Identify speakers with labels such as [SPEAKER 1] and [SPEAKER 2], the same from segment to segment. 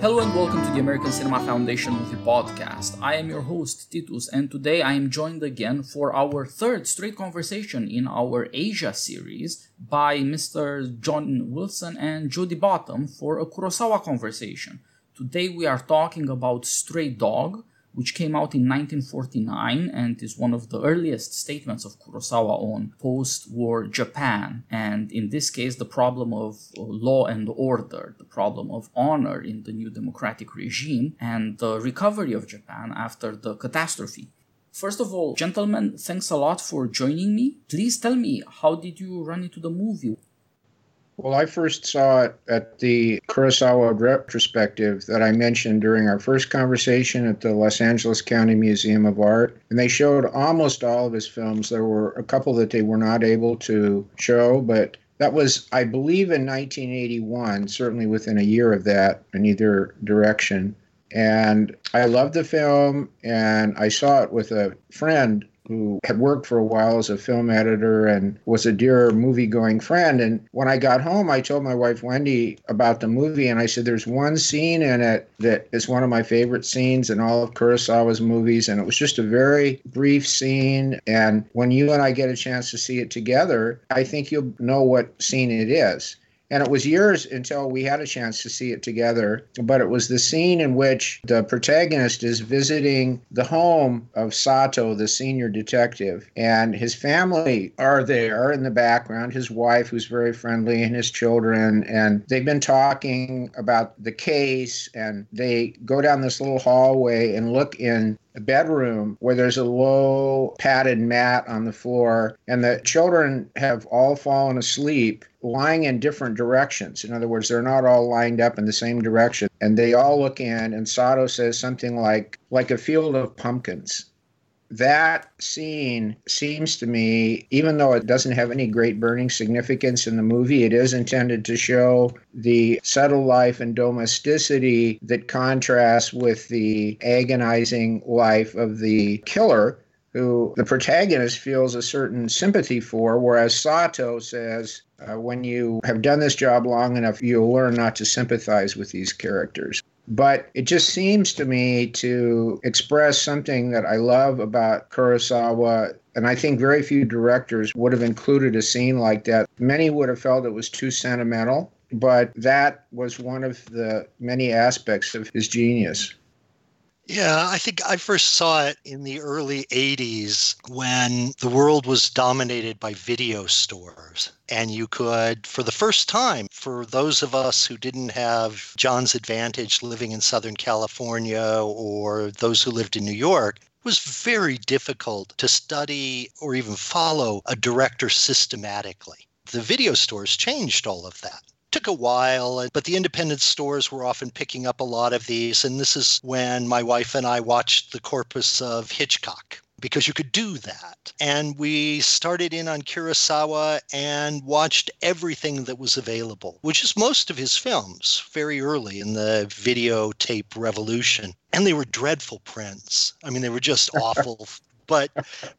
[SPEAKER 1] Hello and welcome to the American Cinema Foundation Movie Podcast. I am your host, Titus, and today I am joined again for our third straight conversation in our Asia series by Mr. John Wilson and Jody Bottum for a Kurosawa conversation. Today we are talking about Stray Dog, which came out in 1949 and is one of the earliest statements of Kurosawa on post war Japan, and in this case, the problem of uh, law and order, the problem of honor in the new democratic regime, and the recovery of Japan after the catastrophe. First of all, gentlemen, thanks a lot for joining me. Please tell me, how did you run into the movie?
[SPEAKER 2] Well, I first saw it at the Kurosawa retrospective that I mentioned during our first conversation at the Los Angeles County Museum of Art. And they showed almost all of his films. There were a couple that they were not able to show, but that was, I believe, in 1981, certainly within a year of that in either direction. And I loved the film, and I saw it with a friend who had worked for a while as a film editor and was a dear movie going friend. And when I got home, I told my wife Wendy about the movie, and I said, There's one scene in it that is one of my favorite scenes in all of Kurosawa's movies. And it was just a very brief scene. And when you and I get a chance to see it together, I think you'll know what scene it is. And it was years until we had a chance to see it together. But it was the scene in which the protagonist is visiting the home of Sato, the senior detective, and his family are there in the background. His wife, who's very friendly, and his children. And they've been talking about the case. And they go down this little hallway and look in a bedroom where there's a low padded mat on the floor, and the children have all fallen asleep lying in different directions. In other words, they're not all lined up in the same direction. And they all look in, and Sato says something like, like a field of pumpkins that scene seems to me, even though it doesn't have any great burning significance in the movie, it is intended to show the subtle life and domesticity that contrasts with the agonizing life of the killer. Who the protagonist feels a certain sympathy for, whereas Sato says, uh, when you have done this job long enough, you'll learn not to sympathize with these characters. But it just seems to me to express something that I love about Kurosawa. And I think very few directors would have included a scene like that. Many would have felt it was too sentimental, but that was one of the many aspects of his genius.
[SPEAKER 3] Yeah, I think I first saw it in the early 80s when the world was dominated by video stores. And you could, for the first time, for those of us who didn't have John's advantage living in Southern California or those who lived in New York, it was very difficult to study or even follow a director systematically. The video stores changed all of that took a while, but the independent stores were often picking up a lot of these. And this is when my wife and I watched the corpus of Hitchcock because you could do that. And we started in on Kurosawa and watched everything that was available, which is most of his films, very early in the videotape revolution. And they were dreadful prints. I mean, they were just awful. But,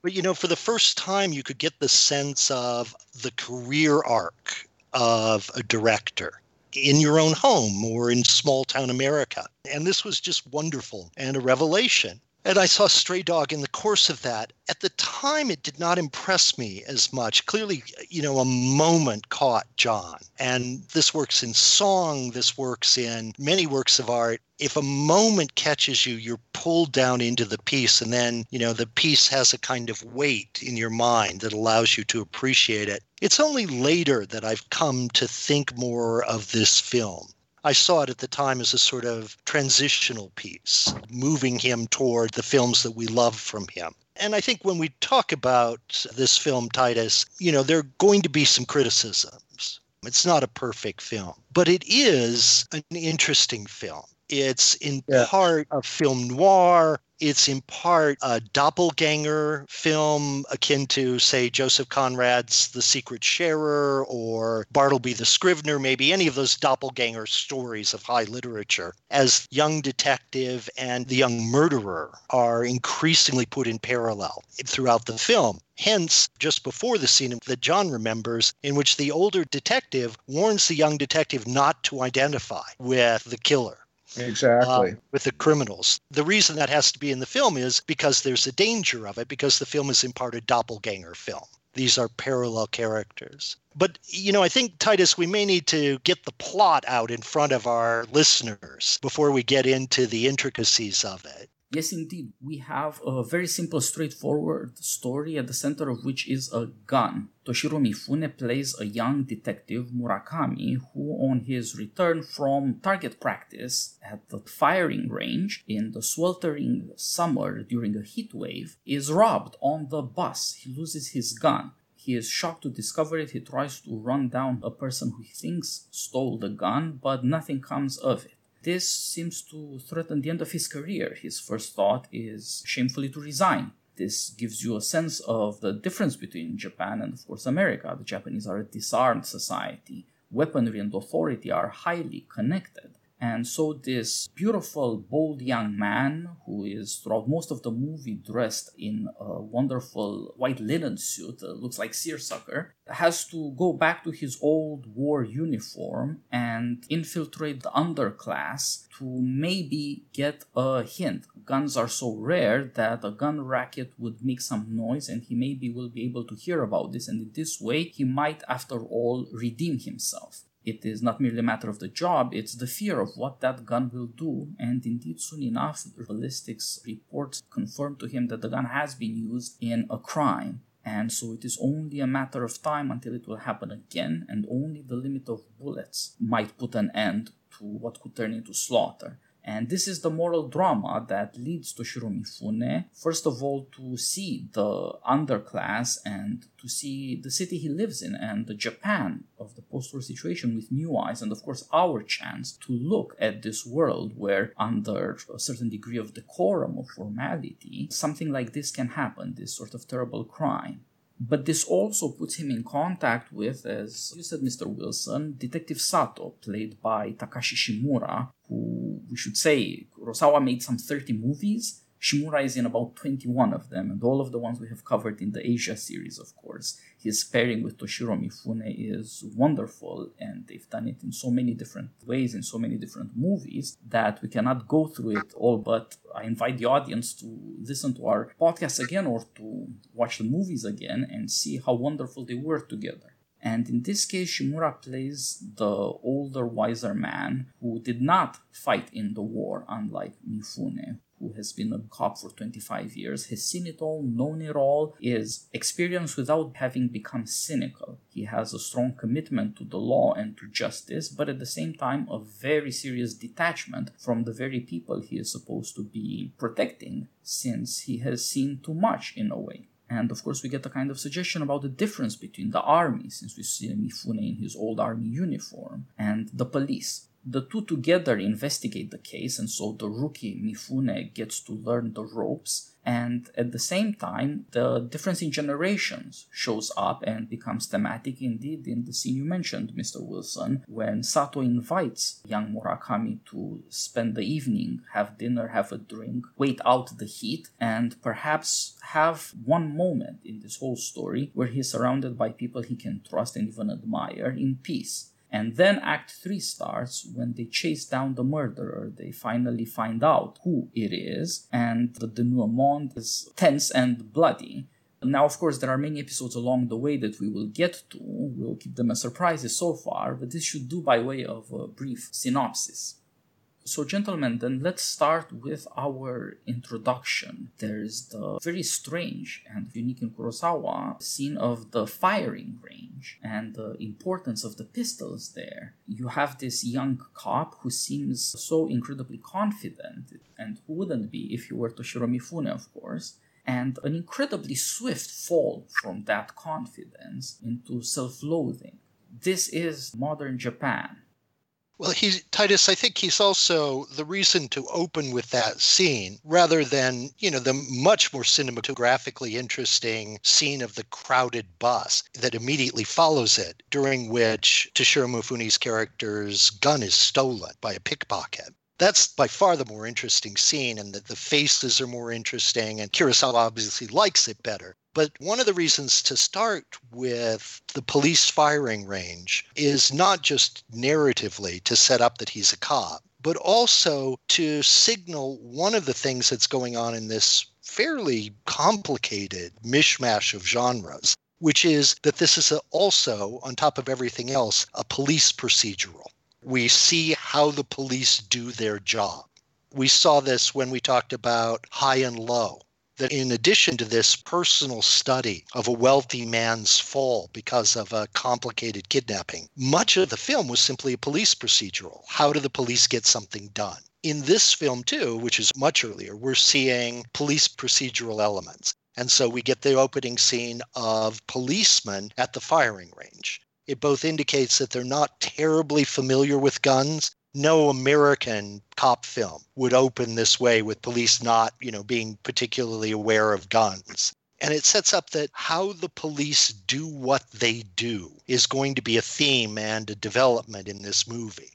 [SPEAKER 3] but you know, for the first time, you could get the sense of the career arc of a director in your own home or in small town America. And this was just wonderful and a revelation. And I saw Stray Dog in the course of that. At the time, it did not impress me as much. Clearly, you know, a moment caught John. And this works in song, this works in many works of art. If a moment catches you, you're pulled down into the piece. And then, you know, the piece has a kind of weight in your mind that allows you to appreciate it. It's only later that I've come to think more of this film I saw it at the time as a sort of transitional piece, moving him toward the films that we love from him. And I think when we talk about this film, Titus, you know, there are going to be some criticisms. It's not a perfect film, but it is an interesting film. It's in yeah. part a film noir. It's in part a doppelganger film akin to, say, Joseph Conrad's The Secret Sharer or Bartleby the Scrivener, maybe any of those doppelganger stories of high literature, as young detective and the young murderer are increasingly put in parallel throughout the film. Hence, just before the scene that John remembers, in which the older detective warns the young detective not to identify with the killer
[SPEAKER 2] Exactly. Uh,
[SPEAKER 3] with the criminals. The reason that has to be in the film is because there's a danger of it, because the film is in part a doppelganger film. These are parallel characters. But, you know, I think, Titus, we may need to get the plot out in front of our listeners before we get into the intricacies of it.
[SPEAKER 1] Yes, indeed. We have a very simple, straightforward story at the center of which is a gun. Toshiro Mifune plays a young detective, Murakami, who, on his return from target practice at the firing range in the sweltering summer during a heat wave, is robbed on the bus. He loses his gun. He is shocked to discover it. He tries to run down a person who he thinks stole the gun, but nothing comes of it. This seems to threaten the end of his career. His first thought is shamefully to resign. This gives you a sense of the difference between Japan and, of course, America. The Japanese are a disarmed society. Weaponry and authority are highly connected. And so, this beautiful, bold young man, who is throughout most of the movie dressed in a wonderful white linen suit, uh, looks like seersucker, has to go back to his old war uniform and infiltrate the underclass to maybe get a hint. Guns are so rare that a gun racket would make some noise, and he maybe will be able to hear about this. And in this way, he might, after all, redeem himself. It is not merely a matter of the job, it's the fear of what that gun will do. And indeed, soon enough, ballistics reports confirm to him that the gun has been used in a crime. And so it is only a matter of time until it will happen again, and only the limit of bullets might put an end to what could turn into slaughter. And this is the moral drama that leads Toshiro Mifune, first of all, to see the underclass and to see the city he lives in and the Japan of the post war situation with new eyes, and of course, our chance to look at this world where, under a certain degree of decorum or formality, something like this can happen, this sort of terrible crime. But this also puts him in contact with, as you said, Mr. Wilson, Detective Sato, played by Takashi Shimura, who we should say Kurosawa made some 30 movies. Shimura is in about 21 of them, and all of the ones we have covered in the Asia series, of course. His pairing with Toshiro Mifune is wonderful, and they've done it in so many different ways, in so many different movies, that we cannot go through it all. But I invite the audience to listen to our podcast again or to watch the movies again and see how wonderful they were together. And in this case, Shimura plays the older, wiser man who did not fight in the war, unlike Mifune, who has been a cop for 25 years, has seen it all, known it all, is experienced without having become cynical. He has a strong commitment to the law and to justice, but at the same time, a very serious detachment from the very people he is supposed to be protecting, since he has seen too much in a way. And of course, we get a kind of suggestion about the difference between the army, since we see Mifune in his old army uniform, and the police the two together investigate the case, and so the rookie Mifune gets to learn the ropes. And at the same time, the difference in generations shows up and becomes thematic indeed in the scene you mentioned, Mr. Wilson, when Sato invites young Murakami to spend the evening, have dinner, have a drink, wait out the heat, and perhaps have one moment in this whole story where he's surrounded by people he can trust and even admire in peace. And then Act 3 starts when they chase down the murderer. They finally find out who it is, and the denouement is tense and bloody. Now, of course, there are many episodes along the way that we will get to. We'll keep them as surprises so far, but this should do by way of a brief synopsis. So, gentlemen, then let's start with our introduction. There's the very strange and unique in Kurosawa scene of the firing range and the importance of the pistols there. You have this young cop who seems so incredibly confident, and who wouldn't be if you were Toshiro Mifune, of course and an incredibly swift fall from that confidence into self loathing. This is modern Japan.
[SPEAKER 3] Well, he's Titus. I think he's also the reason to open with that scene rather than you know the much more cinematographically interesting scene of the crowded bus that immediately follows it, during which Toshiro Mifune's character's gun is stolen by a pickpocket that's by far the more interesting scene and that the faces are more interesting and Kurosawa obviously likes it better. But one of the reasons to start with the police firing range is not just narratively to set up that he's a cop, but also to signal one of the things that's going on in this fairly complicated mishmash of genres, which is that this is also, on top of everything else, a police procedural. We see how the police do their job. We saw this when we talked about High and Low that in addition to this personal study of a wealthy man's fall because of a complicated kidnapping, much of the film was simply a police procedural. How do the police get something done? In this film, too, which is much earlier, we're seeing police procedural elements. And so we get the opening scene of policemen at the firing range. It both indicates that they're not terribly familiar with guns no American cop film would open this way with police not, you know, being particularly aware of guns. And it sets up that how the police do what they do is going to be a theme and a development in this movie.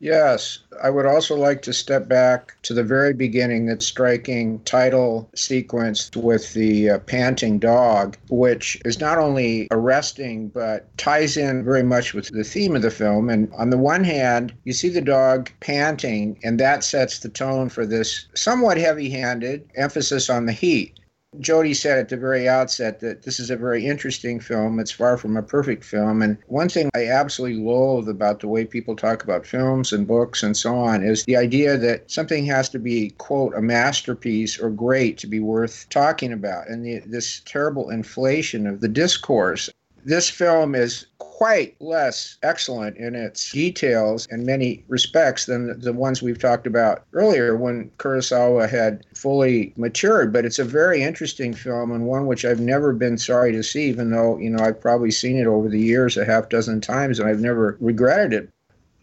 [SPEAKER 2] Yes, I would also like to step back to the very beginning, that striking title sequence with the uh, panting dog, which is not only arresting but ties in very much with the theme of the film. And on the one hand, you see the dog panting, and that sets the tone for this somewhat heavy handed emphasis on the heat. Jody said at the very outset that this is a very interesting film. It's far from a perfect film. And one thing I absolutely loathe about the way people talk about films and books and so on is the idea that something has to be, quote, a masterpiece or great to be worth talking about. And the, this terrible inflation of the discourse. This film is quite less excellent in its details in many respects than the ones we've talked about earlier when Kurosawa had fully matured. But it's a very interesting film and one which I've never been sorry to see, even though, you know, I've probably seen it over the years a half dozen times and I've never regretted it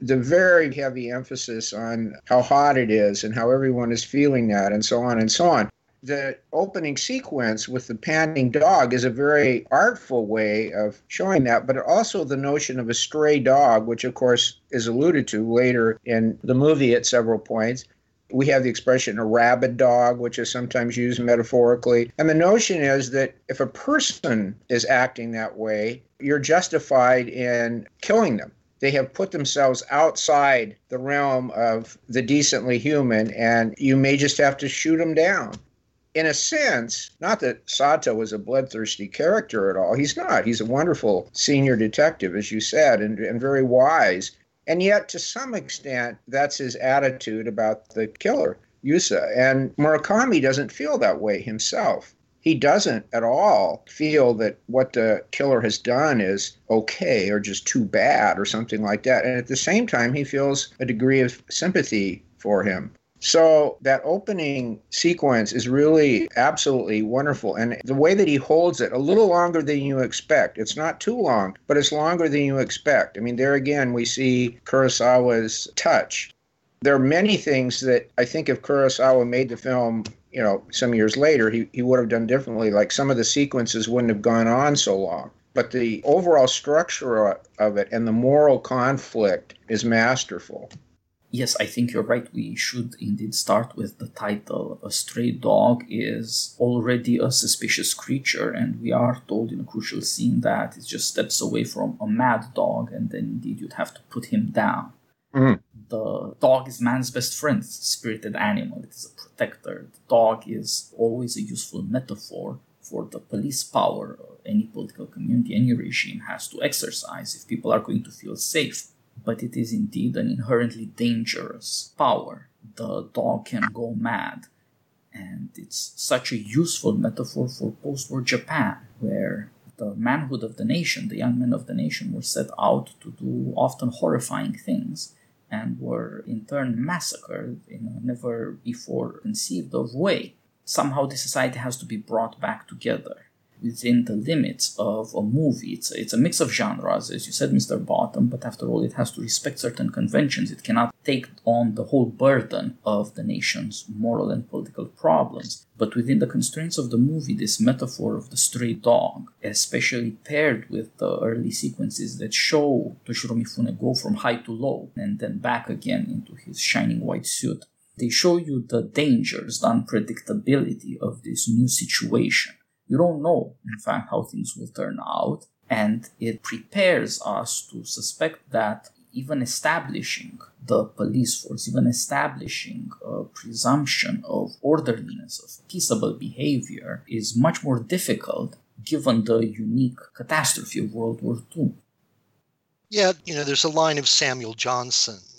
[SPEAKER 2] the very heavy emphasis on how hot it is and how everyone is feeling that and so on and so on the opening sequence with the panting dog is a very artful way of showing that, but also the notion of a stray dog, which of course is alluded to later in the movie at several points. We have the expression a rabid dog, which is sometimes used metaphorically. And the notion is that if a person is acting that way, you're justified in killing them they have put themselves outside the realm of the decently human, and you may just have to shoot them down in a sense, not that Sato was a bloodthirsty character at all. He's not. He's a wonderful senior detective, as you said, and, and very wise. And yet, to some extent, that's his attitude about the killer, Yusa. And Murakami doesn't feel that way himself. He doesn't at all feel that what the killer has done is okay or just too bad or something like that. And at the same time, he feels a degree of sympathy for him. So that opening sequence is really absolutely wonderful. And the way that he holds it, a little longer than you expect. It's not too long, but it's longer than you expect. I mean, there again, we see Kurosawa's touch. There are many things that I think if Kurosawa made the film, you know, some years later, he, he would have done differently. Like some of the sequences wouldn't have gone on so long. But the overall structure of it and the moral conflict is masterful.
[SPEAKER 1] Yes, I think you're right. We should indeed start with the title. A stray dog is already a suspicious creature, and we are told in a crucial scene that it just steps away from a mad dog, and then indeed you'd have to put him down. Mm-hmm. The dog is man's best friend, it's a spirited animal. It is a protector. The dog is always a useful metaphor for the police power any political community, any regime has to exercise if people are going to feel safe but it is indeed an inherently dangerous power. The dog can go mad. And it's such a useful metaphor for post war Japan, where the manhood of the nation, the young men of the nation, were set out to do often horrifying things and were in turn massacred in a never before conceived of way. Somehow, the society has to be brought back together within the limits of a movie. It's a, it's a mix of genres, as you said, Mr. Bottum, but after all, it has to respect certain conventions. It cannot take on the whole burden of the nation's moral and political problems. But within the constraints of the movie, this metaphor of the stray dog, especially paired with the early sequences that show Toshiro Mifune go from high to low and then back again into his shining white suit, they show you the dangers, the unpredictability of this new situation you don't know, in fact, how things will turn out. And it prepares us to suspect that even establishing the police force, even establishing a presumption of orderliness, of peaceable behavior, is much more difficult given the unique catastrophe of World War II.
[SPEAKER 3] Yeah, you know, there's a line of Samuel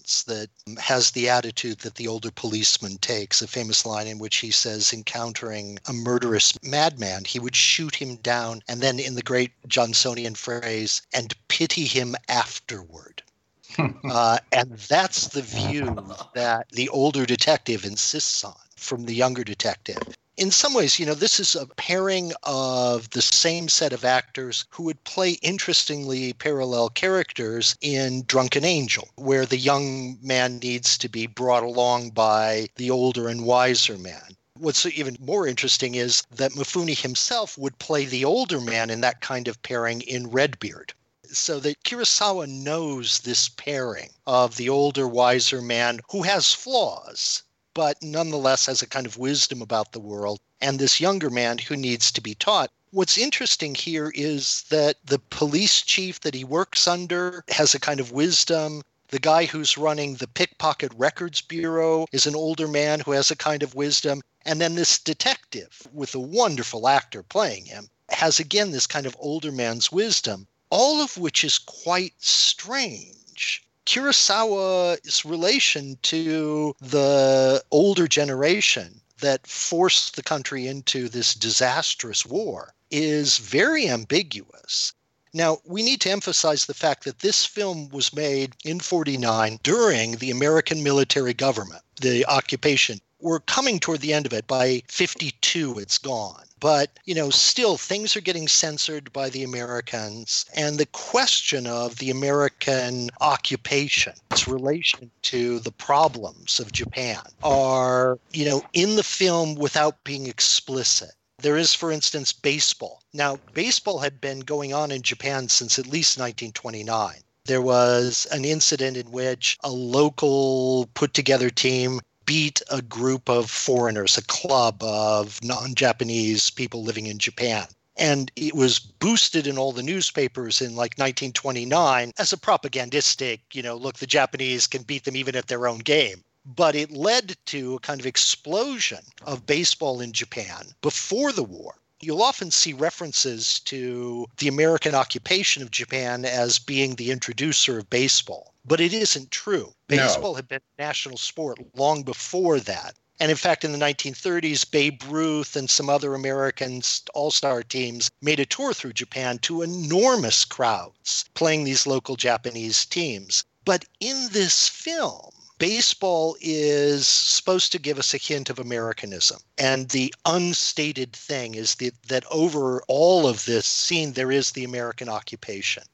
[SPEAKER 3] Johnson's that has the attitude that the older policeman takes, a famous line in which he says, encountering a murderous madman, he would shoot him down and then, in the great Johnsonian phrase, and pity him afterward. uh, and that's the view that the older detective insists on from the younger detective in some ways, you know, this is a pairing of the same set of actors who would play interestingly parallel characters in Drunken Angel, where the young man needs to be brought along by the older and wiser man. What's even more interesting is that Mifune himself would play the older man in that kind of pairing in Redbeard so that Kurosawa knows this pairing of the older, wiser man who has flaws, but nonetheless has a kind of wisdom about the world, and this younger man who needs to be taught. What's interesting here is that the police chief that he works under has a kind of wisdom. The guy who's running the Pickpocket Records Bureau is an older man who has a kind of wisdom. And then this detective, with a wonderful actor playing him, has again this kind of older man's wisdom, all of which is quite strange Kurosawa's relation to the older generation that forced the country into this disastrous war is very ambiguous. Now, we need to emphasize the fact that this film was made in 49 during the American military government, the occupation. We're coming toward the end of it. By 52, it's gone. But, you know, still things are getting censored by the Americans. And the question of the American occupation, its relation to the problems of Japan, are, you know, in the film without being explicit. There is, for instance, baseball. Now, baseball had been going on in Japan since at least 1929. There was an incident in which a local put together team beat a group of foreigners, a club of non Japanese people living in Japan. And it was boosted in all the newspapers in like 1929 as a propagandistic, you know, look, the Japanese can beat them even at their own game. But it led to a kind of explosion of baseball in Japan before the war you'll often see references to the American occupation of Japan as being the introducer of baseball. But it isn't true. Baseball no. had been a national sport long before that. And in fact, in the 1930s, Babe Ruth and some other American all star teams made a tour through Japan to enormous crowds playing these local Japanese teams. But in this film, baseball is supposed to give us a hint of Americanism. And the unstated thing is that, that over all of this scene, there is the American occupation.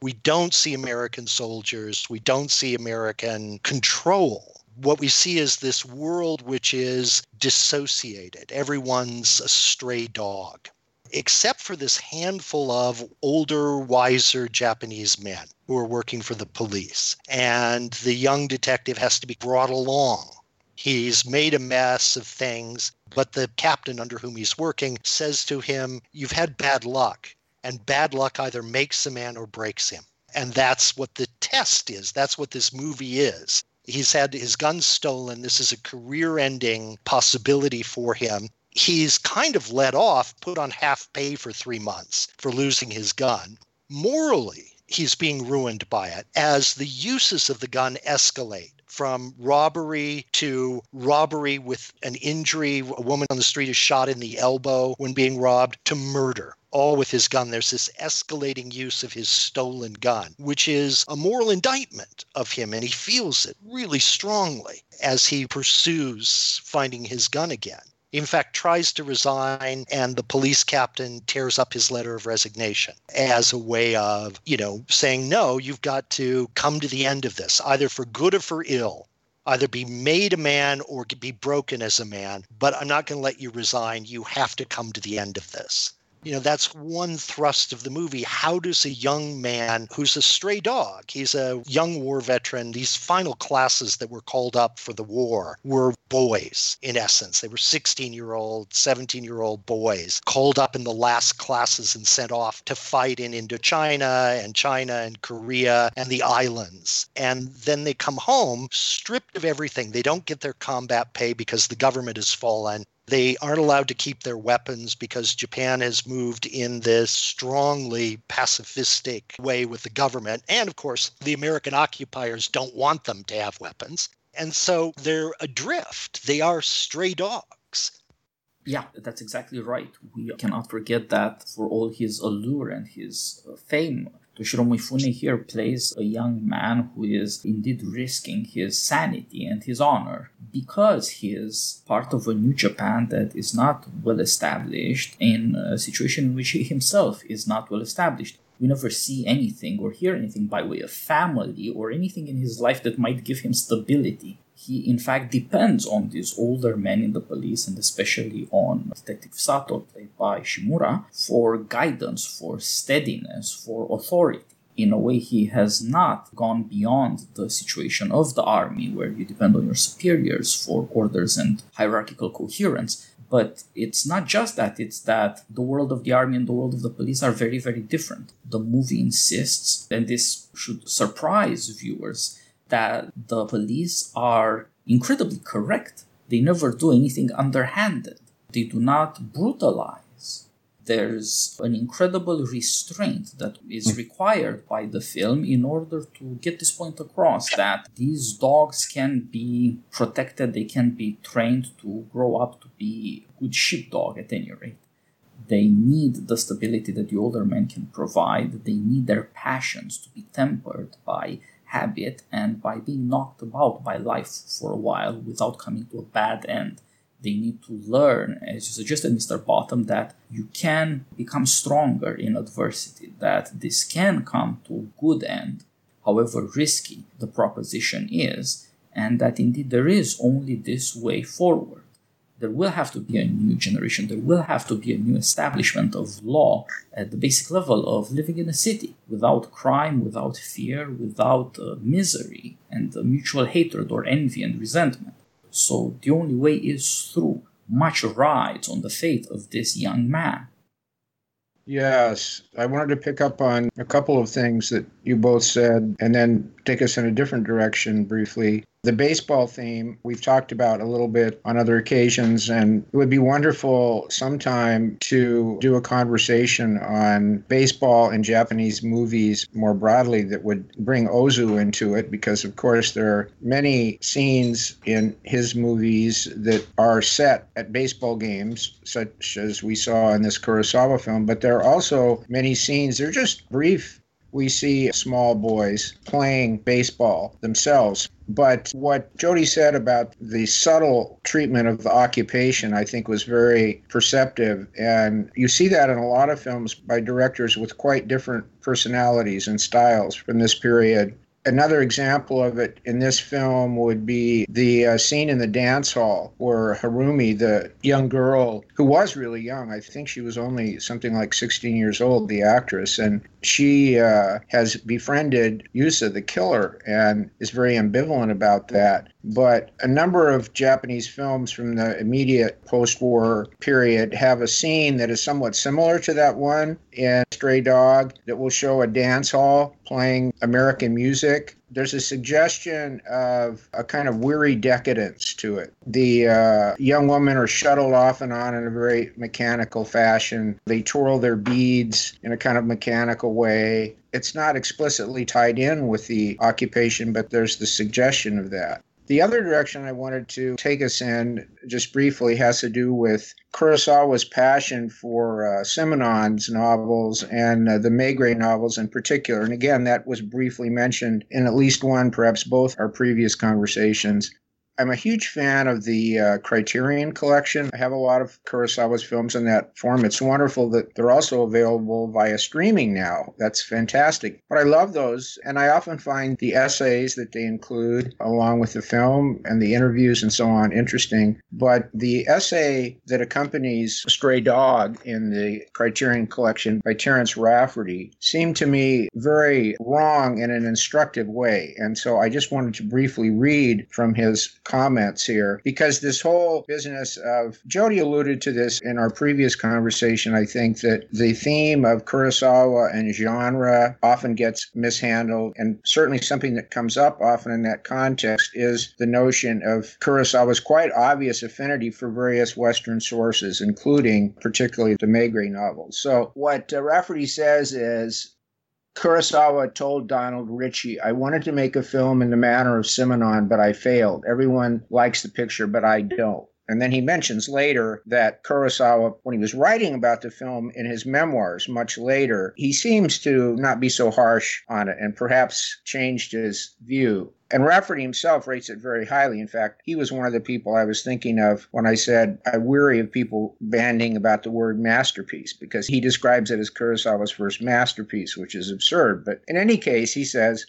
[SPEAKER 3] We don't see American soldiers, we don't see American control. What we see is this world which is dissociated. Everyone's a stray dog except for this handful of older, wiser Japanese men who are working for the police. And the young detective has to be brought along. He's made a mess of things, but the captain under whom he's working says to him, You've had bad luck, and bad luck either makes a man or breaks him. And that's what the test is. That's what this movie is. He's had his gun stolen. This is a career ending possibility for him he's kind of let off, put on half pay for three months for losing his gun. Morally, he's being ruined by it as the uses of the gun escalate from robbery to robbery with an injury. A woman on the street is shot in the elbow when being robbed to murder. All with his gun. There's this escalating use of his stolen gun, which is a moral indictment of him, and he feels it really strongly as he pursues finding his gun again. In fact tries to resign and the police captain tears up his letter of resignation as a way of you know saying no you've got to come to the end of this either for good or for ill. Either be made a man or be broken as a man but i'm not going to let you resign. You have to come to the end of this You know, that's one thrust of the movie. How does a young man who's a stray dog, he's a young war veteran, these final classes that were called up for the war were boys, in essence. They were 16 year old, 17 year old boys called up in the last classes and sent off to fight in Indochina and China and Korea and the islands. And then they come home stripped of everything. They don't get their combat pay because the government has fallen. They aren't allowed to keep their weapons because Japan has moved in this strongly pacifistic way with the government. And of course, the American occupiers don't want them to have weapons. And so they're adrift. They are stray dogs.
[SPEAKER 1] Yeah, that's exactly right. We cannot forget that for all his allure and his uh, fame, Toshiro Mifune here plays a young man who is indeed risking his sanity and his honor because he is part of a new Japan that is not well established in a situation in which he himself is not well established. We never see anything or hear anything by way of family or anything in his life that might give him stability he in fact depends on these older men in the police and especially on Detective Sato, played by Shimura, for guidance, for steadiness, for authority. In a way, he has not gone beyond the situation of the army where you depend on your superiors for orders and hierarchical coherence. But it's not just that, it's that the world of the army and the world of the police are very, very different. The movie insists, and this should surprise viewers, that the police are incredibly correct. They never do anything underhanded. They do not brutalize. There's an incredible restraint that is hmm. required by the film in order to get this point across that these dogs can be protected, they can be trained to grow up to be a good sheepdog at any rate. They need the stability that the older men can provide. They need their passions to be tempered by habit and by being knocked about by life for a while without coming to a bad end. They need to learn, as you suggested, Mr. Bottum, that you can become stronger in adversity, that this can come to a good end, however risky the proposition is, and that indeed there is only this way forward there will have to be a new generation, there will have to be a new establishment of law at the basic level of living in a city without crime, without fear, without uh, misery and uh, mutual hatred or envy and resentment. So the only way is through. Much rides on the fate of this young man.
[SPEAKER 2] Yes, I wanted to pick up on a couple of things that you both said and then take us in a different direction briefly. The baseball theme we've talked about a little bit on other occasions, and it would be wonderful sometime to do a conversation on baseball and Japanese movies more broadly that would bring Ozu into it, because of course there are many scenes in his movies that are set at baseball games, such as we saw in this Kurosawa film, but there are also many scenes, they're just brief we see small boys playing baseball themselves. But what Jody said about the subtle treatment of the occupation, I think, was very perceptive. And you see that in a lot of films by directors with quite different personalities and styles from this period. Another example of it in this film would be the uh, scene in the dance hall where Harumi, the young girl who was really young, I think she was only something like 16 years old, the actress, and she uh, has befriended Yusa, the killer, and is very ambivalent about that. But a number of Japanese films from the immediate post war period have a scene that is somewhat similar to that one in Stray Dog that will show a dance hall playing American music there's a suggestion of a kind of weary decadence to it. The uh, young women are shuttled off and on in a very mechanical fashion. They twirl their beads in a kind of mechanical way. It's not explicitly tied in with the occupation, but there's the suggestion of that. The other direction I wanted to take us in, just briefly, has to do with Kurosawa's passion for uh, Simenon's novels and uh, the Maigret novels in particular. And again, that was briefly mentioned in at least one, perhaps both, our previous conversations. I'm a huge fan of the uh, Criterion collection. I have a lot of Kurosawa's films in that form. It's wonderful that they're also available via streaming now. That's fantastic. But I love those, and I often find the essays that they include along with the film and the interviews and so on interesting. But the essay that accompanies Stray Dog in the Criterion collection by Terence Rafferty seemed to me very wrong in an instructive way. And so I just wanted to briefly read from his comments here because this whole business of Jody alluded to this in our previous conversation. I think that the theme of Kurosawa and genre often gets mishandled, and certainly something that comes up often in that context is the notion of Kurosawa's quite obvious affinity for various Western sources, including particularly the Maigret novels. So, what uh, Rafferty says is Kurosawa told Donald Richie, I wanted to make a film in the manner of Simenon, but I failed. Everyone likes the picture, but I don't. And then he mentions later that Kurosawa, when he was writing about the film in his memoirs much later, he seems to not be so harsh on it and perhaps changed his view. And Rafferty himself rates it very highly. In fact, he was one of the people I was thinking of when I said I weary of people banding about the word masterpiece because he describes it as Kurosawa's first masterpiece, which is absurd. But in any case, he says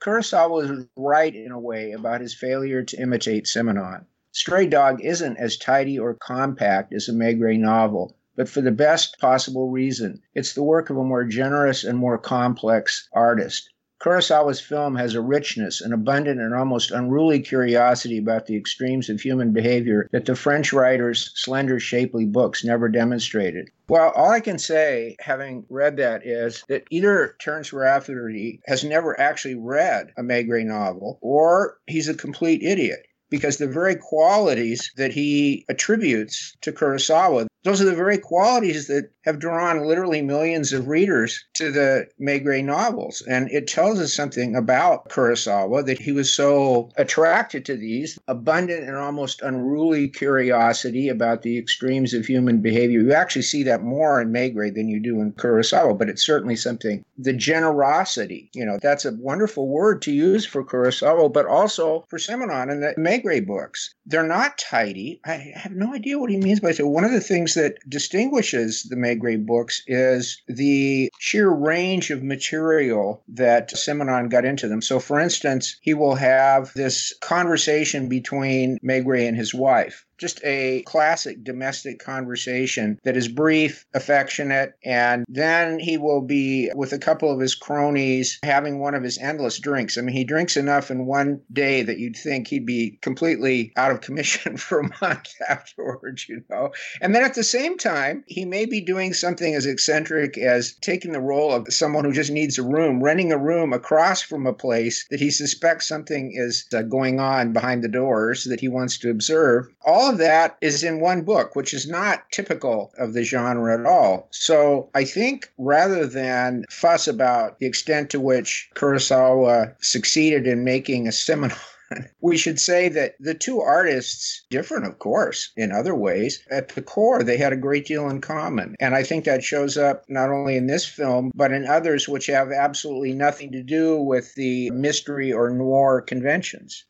[SPEAKER 2] Kurosawa was right in a way about his failure to imitate Simenon. Stray Dog isn't as tidy or compact as a Maigret novel, but for the best possible reason. It's the work of a more generous and more complex artist. Kurosawa's film has a richness, an abundant and almost unruly curiosity about the extremes of human behavior that the French writer's slender, shapely books never demonstrated. Well, all I can say, having read that, is that either Terence Rafferty has never actually read a Maigret novel, or he's a complete idiot because the very qualities that he attributes to Kurosawa, those are the very qualities that have drawn literally millions of readers to the Maigret novels. And it tells us something about Kurosawa that he was so attracted to these abundant and almost unruly curiosity about the extremes of human behavior. You actually see that more in Maigret than you do in Kurosawa, but it's certainly something. The generosity, you know, that's a wonderful word to use for Kurosawa, but also for Simenon and the Maigret books. They're not tidy. I have no idea what he means by that. One of the things that distinguishes the Maigret books is the sheer range of material that Simenon got into them. So, for instance, he will have this conversation between Maigret and his wife just a classic domestic conversation that is brief, affectionate, and then he will be with a couple of his cronies having one of his endless drinks. I mean, he drinks enough in one day that you'd think he'd be completely out of commission for a month afterwards, you know. And then at the same time, he may be doing something as eccentric as taking the role of someone who just needs a room, renting a room across from a place that he suspects something is uh, going on behind the doors that he wants to observe. All of that is in one book, which is not typical of the genre at all. So I think rather than fuss about the extent to which Kurosawa succeeded in making a Simenon we should say that the two artists, different of course in other ways, at the core, they had a great deal in common. And I think that shows up not only in this film, but in others which have absolutely nothing to do with the mystery or noir conventions.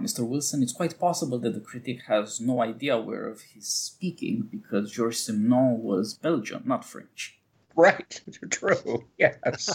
[SPEAKER 1] Mr. Wilson, it's quite possible that the critic has no idea whereof he's speaking because Georges Simenon was Belgian, not French.
[SPEAKER 2] Right, true, yes.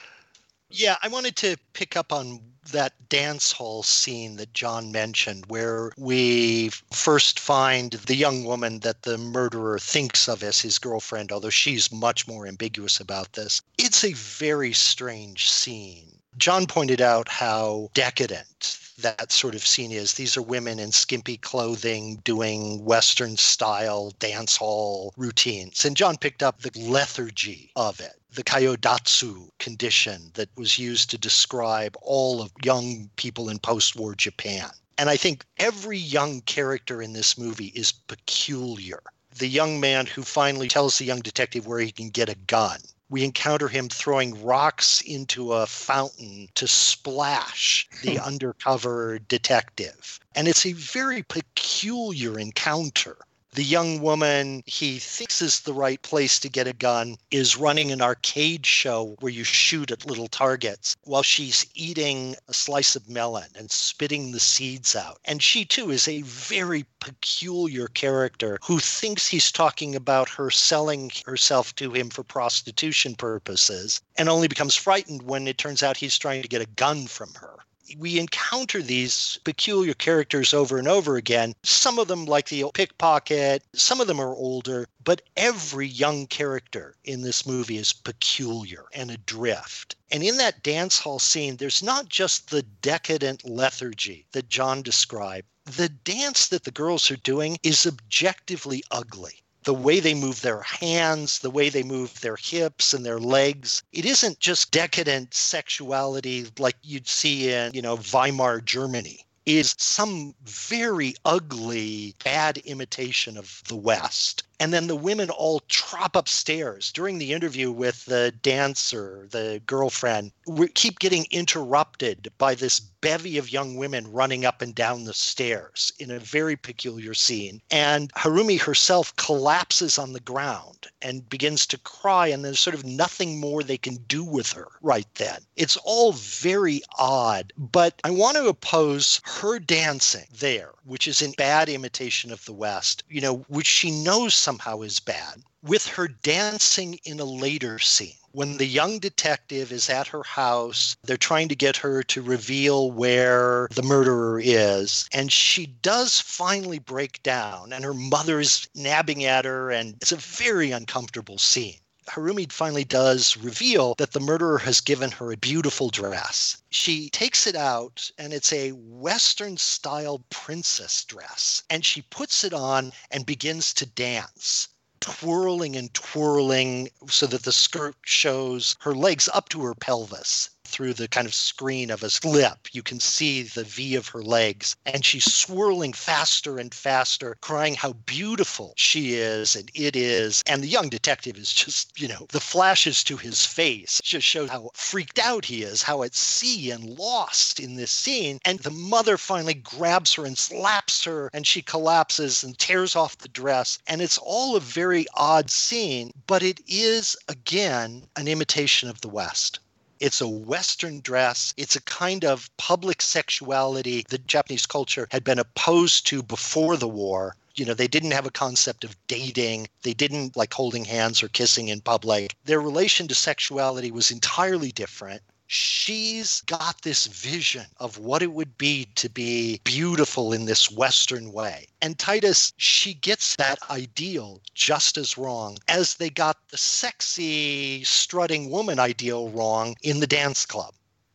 [SPEAKER 3] yeah, I wanted to pick up on that dance hall scene that John mentioned, where we first find the young woman that the murderer thinks of as his girlfriend, although she's much more ambiguous about this. It's a very strange scene. John pointed out how decadent that sort of scene is. These are women in skimpy clothing doing Western style dance hall routines. And John picked up the lethargy of it the kyodatsu condition that was used to describe all of young people in post war Japan. And I think every young character in this movie is peculiar. The young man who finally tells the young detective where he can get a gun we encounter him throwing rocks into a fountain to splash the hmm. undercover detective. And it's a very peculiar encounter. The young woman he thinks is the right place to get a gun is running an arcade show where you shoot at little targets while she's eating a slice of melon and spitting the seeds out. And she too is a very peculiar character who thinks he's talking about her selling herself to him for prostitution purposes and only becomes frightened when it turns out he's trying to get a gun from her we encounter these peculiar characters over and over again. Some of them, like the pickpocket, some of them are older, but every young character in this movie is peculiar and adrift. And in that dance hall scene, there's not just the decadent lethargy that John described. The dance that the girls are doing is objectively ugly the way they move their hands, the way they move their hips and their legs. It isn't just decadent sexuality like you'd see in, you know, Weimar Germany. It is some very ugly, bad imitation of the West. And then the women all trot upstairs during the interview with the dancer, the girlfriend. We keep getting interrupted by this bevy of young women running up and down the stairs in a very peculiar scene. And Harumi herself collapses on the ground and begins to cry, and there's sort of nothing more they can do with her right then. It's all very odd, but I want to oppose her dancing there, which is in bad imitation of the West, you know, which she knows somehow is bad, with her dancing in a later scene. When the young detective is at her house, they're trying to get her to reveal where the murderer is. And she does finally break down, and her mother is nabbing at her, and it's a very uncomfortable scene. Harumi finally does reveal that the murderer has given her a beautiful dress. She takes it out, and it's a Western style princess dress. And she puts it on and begins to dance twirling and twirling so that the skirt shows her legs up to her pelvis through the kind of screen of a slip. You can see the V of her legs. And she's swirling faster and faster, crying how beautiful she is and it is. And the young detective is just, you know, the flashes to his face just show how freaked out he is, how at sea and lost in this scene. And the mother finally grabs her and slaps her, and she collapses and tears off the dress. And it's all a very odd scene, but it is, again, an imitation of the West. It's a Western dress. It's a kind of public sexuality that Japanese culture had been opposed to before the war. You know, they didn't have a concept of dating. They didn't like holding hands or kissing in public. Their relation to sexuality was entirely different she's got this vision of what it would be to be beautiful in this Western way. And Titus, she gets that ideal just as wrong as they got the sexy, strutting woman ideal wrong in the dance club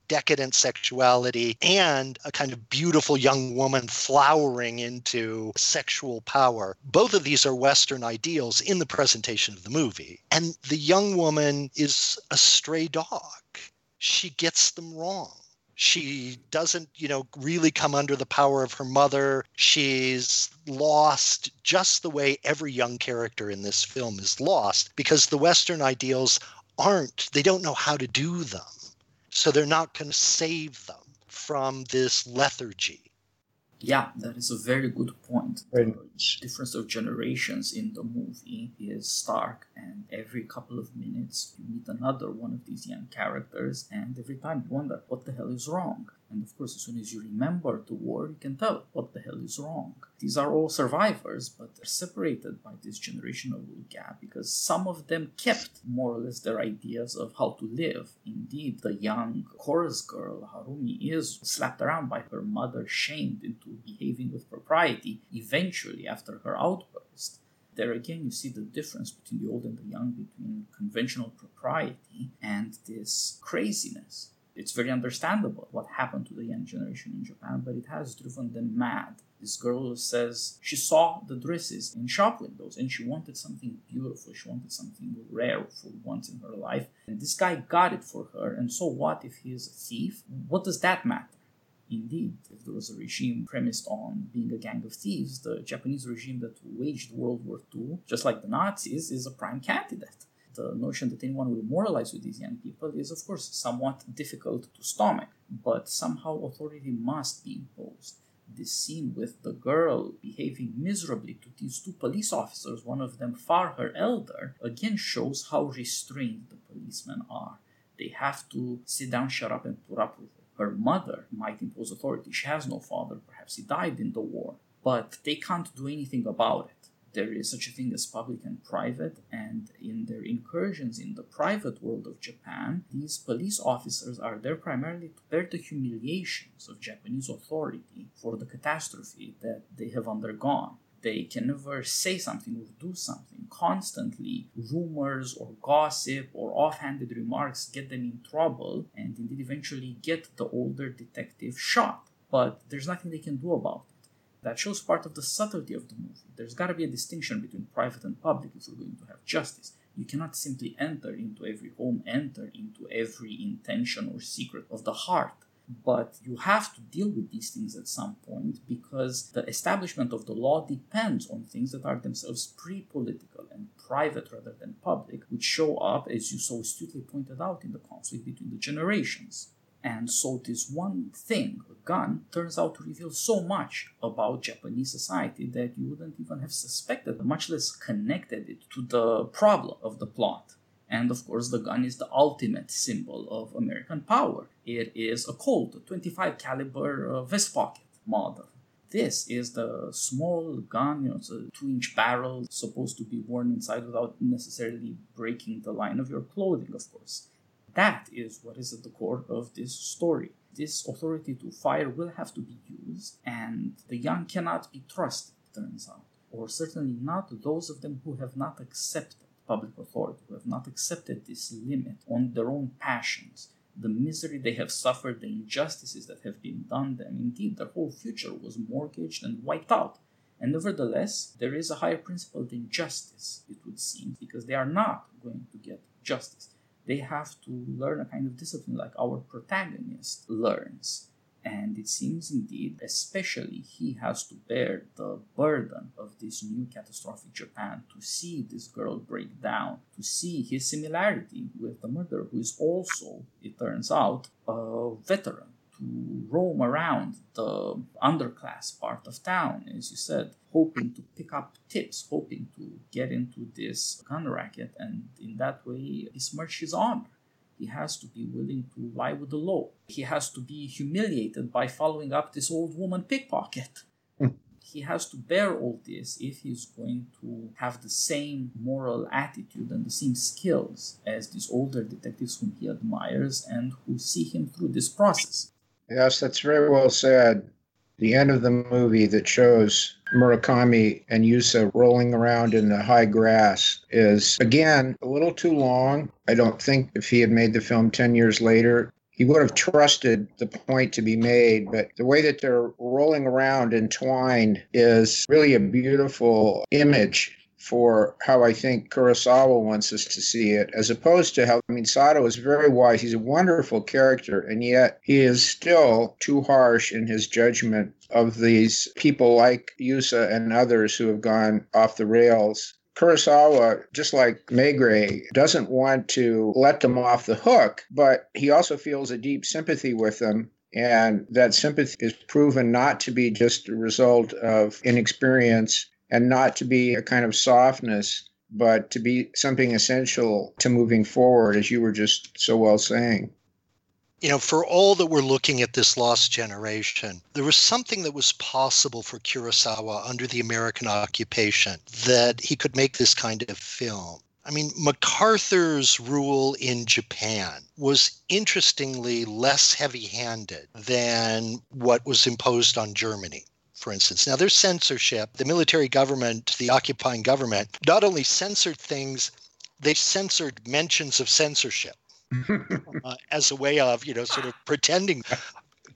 [SPEAKER 3] decadent sexuality and a kind of beautiful young woman flowering into sexual power. Both of these are Western ideals in the presentation of the movie. And the young woman is a stray dog she gets them wrong. She doesn't, you know, really come under the power of her mother. She's lost just the way every young character in this film is lost because the Western ideals aren't, they don't know how to do them. So they're not going to save them from this lethargy.
[SPEAKER 1] Yeah, that is a very good point. The difference of generations in the movie is stark, and every couple of minutes you meet another one of these young characters, and every time you wonder what the hell is wrong. And of course, as soon as you remember the war, you can tell what the hell is wrong. These are all survivors, but they're separated by this generational gap because some of them kept more or less their ideas of how to live. Indeed, the young chorus girl, Harumi, is slapped around by her mother, shamed into behaving with propriety eventually after her outburst there again you see the difference between the old and the young between conventional propriety and this craziness it's very understandable what happened to the young generation in Japan, but it has driven them mad. This girl says she saw the dresses in shop windows and she wanted something beautiful. She wanted something rare for once in her life. And this guy got it for her. And so what if he is a thief? What does that matter? Indeed, if there was a regime premised on being a gang of thieves, the Japanese regime that waged World War II, just like the Nazis, is a prime candidate the notion that anyone will moralize with these young people is, of course, somewhat difficult to stomach, but somehow authority must be imposed. This scene with the girl behaving miserably to these two police officers, one of them far her elder, again shows how restrained the policemen are. They have to sit down, shut up, and put up with it. Her mother might impose authority. She has no father. Perhaps he died in the war. But they can't do anything about it there is such a thing as public and private, and in their incursions in the private world of Japan, these police officers are there primarily to bear the humiliations of Japanese authority for the catastrophe that they have undergone. They can never say something or do something. Constantly, rumors or gossip or offhanded remarks get them in trouble and indeed eventually get the older detective shot. But there's nothing they can do about it that shows part of the subtlety of the movie. There's got to be a distinction between private and public if we're going to have justice. You cannot simply enter into every home, enter into every intention or secret of the heart. But you have to deal with these things at some point because the establishment of the law depends on things that are themselves pre political and private rather than public, which show up, as you so astutely pointed out, in the conflict between the generations. And so, this one thing, gun, turns out to reveal so much about Japanese society that you wouldn't even have suspected, much less connected it to the problem of the plot. And of course, the gun is the ultimate symbol of American power. It is a Colt, a 25 caliber uh, vest pocket model. This is the small gun, you know, it's a two inch barrel supposed to be worn inside without necessarily breaking the line of your clothing, of course. That is what is at the core of this story. This authority to fire will have to be used, and the young cannot be trusted, turns out, or certainly not those of them who have not accepted public authority, who have not accepted this limit on their own passions, the misery they have suffered, the injustices that have been done them. Indeed, their whole future was mortgaged and wiped out. And nevertheless, there is a higher principle than justice, it would seem, because they are not going to get justice they have to learn a kind of discipline like our protagonist learns. And it seems indeed, especially he has to bear the burden of this new catastrophic Japan to see this girl break down, to see his similarity with the murderer, who is also, it turns out, a veteran to roam around the underclass part of town, as you said, hoping to pick up tips, hoping to get into this gun racket, and in that way besmirch his honor. He has to be willing to lie with the law. He has to be humiliated by following up this old woman pickpocket. Hmm. he has to bear all this if he's going to have the same moral attitude and the same skills as these older detectives whom he admires and who see him through this process.
[SPEAKER 2] Yes, that's very well said. The end of the movie that shows Murakami and Yusa rolling around in the high grass is, again, a little too long. I don't think if he had made the film 10 years later, he would have trusted the point to be made. But the way that they're rolling around entwined is really a beautiful image for how I think Kurosawa wants us to see it, as opposed to how, I mean, Sato is very wise. He's a wonderful character, and yet he is still too harsh in his judgment of these people like Yusa and others who have gone off the rails. Kurosawa, just like Maigret, doesn't want to let them off the hook, but he also feels a deep sympathy with them and that sympathy is proven not to be just a result of inexperience and not to be a kind of softness, but to be something essential to moving forward, as you were just so well saying.
[SPEAKER 3] You know, for all that we're looking at this lost generation, there was something that was possible for Kurosawa under the American occupation that he could make this kind of film. I mean, MacArthur's rule in Japan was interestingly less heavy handed than what was imposed on Germany for instance. Now, there's censorship. The military government, the occupying government, not only censored things, they censored mentions of censorship uh, as a way of, you know, sort of pretending.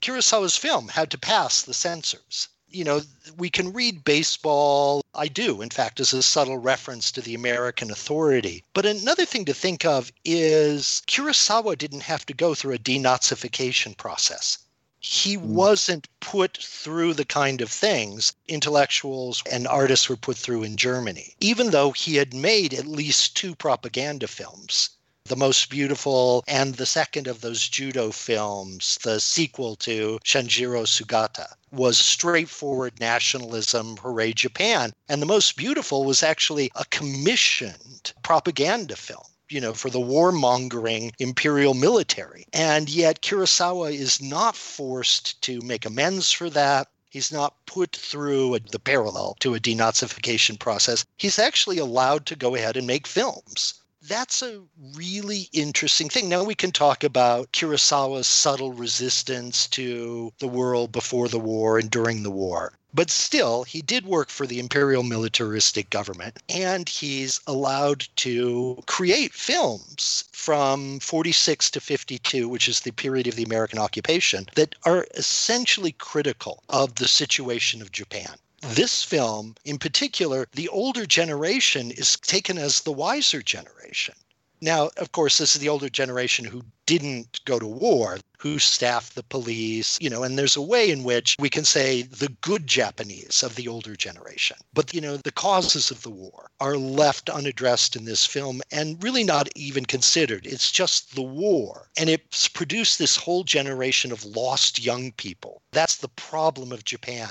[SPEAKER 3] Kurosawa's film had to pass the censors. You know, we can read baseball. I do, in fact, as a subtle reference to the American authority. But another thing to think of is Kurosawa didn't have to go through a denazification process he hmm. wasn't put through the kind of things intellectuals and artists were put through in Germany, even though he had made at least two propaganda films The most beautiful and the second of those judo films, the sequel to Sanshiro Sugata, was straightforward nationalism, hooray Japan. And the most beautiful was actually a commissioned propaganda film you know, for the warmongering imperial military. And yet Kurosawa is not forced to make amends for that. He's not put through a, the parallel to a denazification process. He's actually allowed to go ahead and make films that's a really interesting thing. Now we can talk about Kurosawa's subtle resistance to the world before the war and during the war. But still, he did work for the imperial militaristic government, and he's allowed to create films from 46 to 52, which is the period of the American occupation, that are essentially critical of the situation of Japan this film in particular, the older generation is taken as the wiser generation. Now, of course, this is the older generation who didn't go to war, who staffed the police, you know, and there's a way in which we can say the good Japanese of the older generation. But, you know, the causes of the war are left unaddressed in this film and really not even considered. It's just the war. And it's produced this whole generation of lost young people. That's the problem of Japan.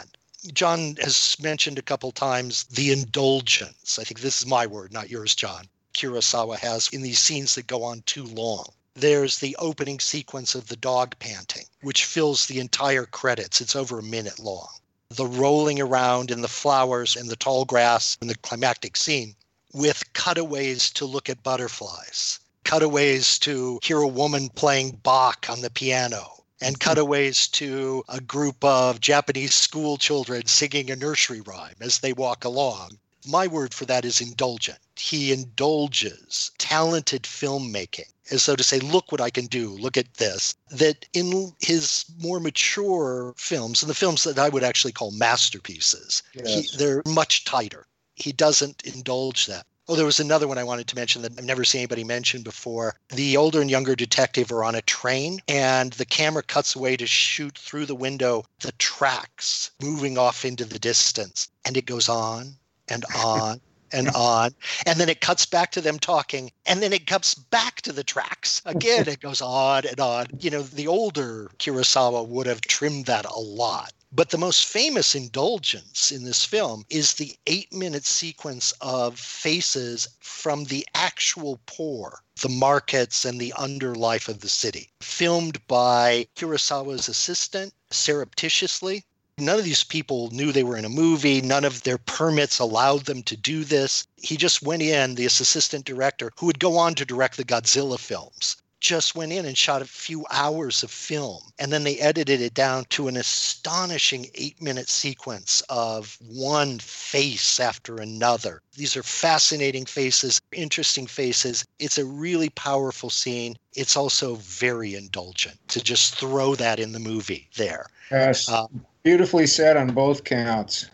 [SPEAKER 3] John has mentioned a couple times the indulgence. I think this is my word, not yours, John. Kurosawa has in these scenes that go on too long. There's the opening sequence of the dog panting, which fills the entire credits. It's over a minute long. The rolling around in the flowers and the tall grass in the climactic scene with cutaways to look at butterflies, cutaways to hear a woman playing Bach on the piano, and hmm. cutaways to a group of Japanese school children singing a nursery rhyme as they walk along. My word for that is indulgent. He indulges talented filmmaking as so to say, look what I can do, look at this. That in his more mature films, and the films that I would actually call masterpieces, yes. he, they're much tighter. He doesn't indulge that. Oh, there was another one I wanted to mention that I've never seen anybody mention before. The older and younger detective are on a train, and the camera cuts away to shoot through the window the tracks moving off into the distance. And it goes on and on and on. And then it cuts back to them talking, and then it cuts back to the tracks. Again, it goes on and on. You know, the older Kurosawa would have trimmed that a lot. But the most famous indulgence in this film is the eight minute sequence of faces from the actual poor, the markets, and the underlife of the city, filmed by Kurosawa's assistant surreptitiously. None of these people knew they were in a movie. None of their permits allowed them to do this. He just went in, this assistant director, who would go on to direct the Godzilla films just went in and shot a few hours of film and then they edited it down to an astonishing eight minute sequence of one face after another. These are fascinating faces, interesting faces. It's a really powerful scene. It's also very indulgent to just throw that in the movie there.
[SPEAKER 2] Yes. Uh, beautifully said on both counts.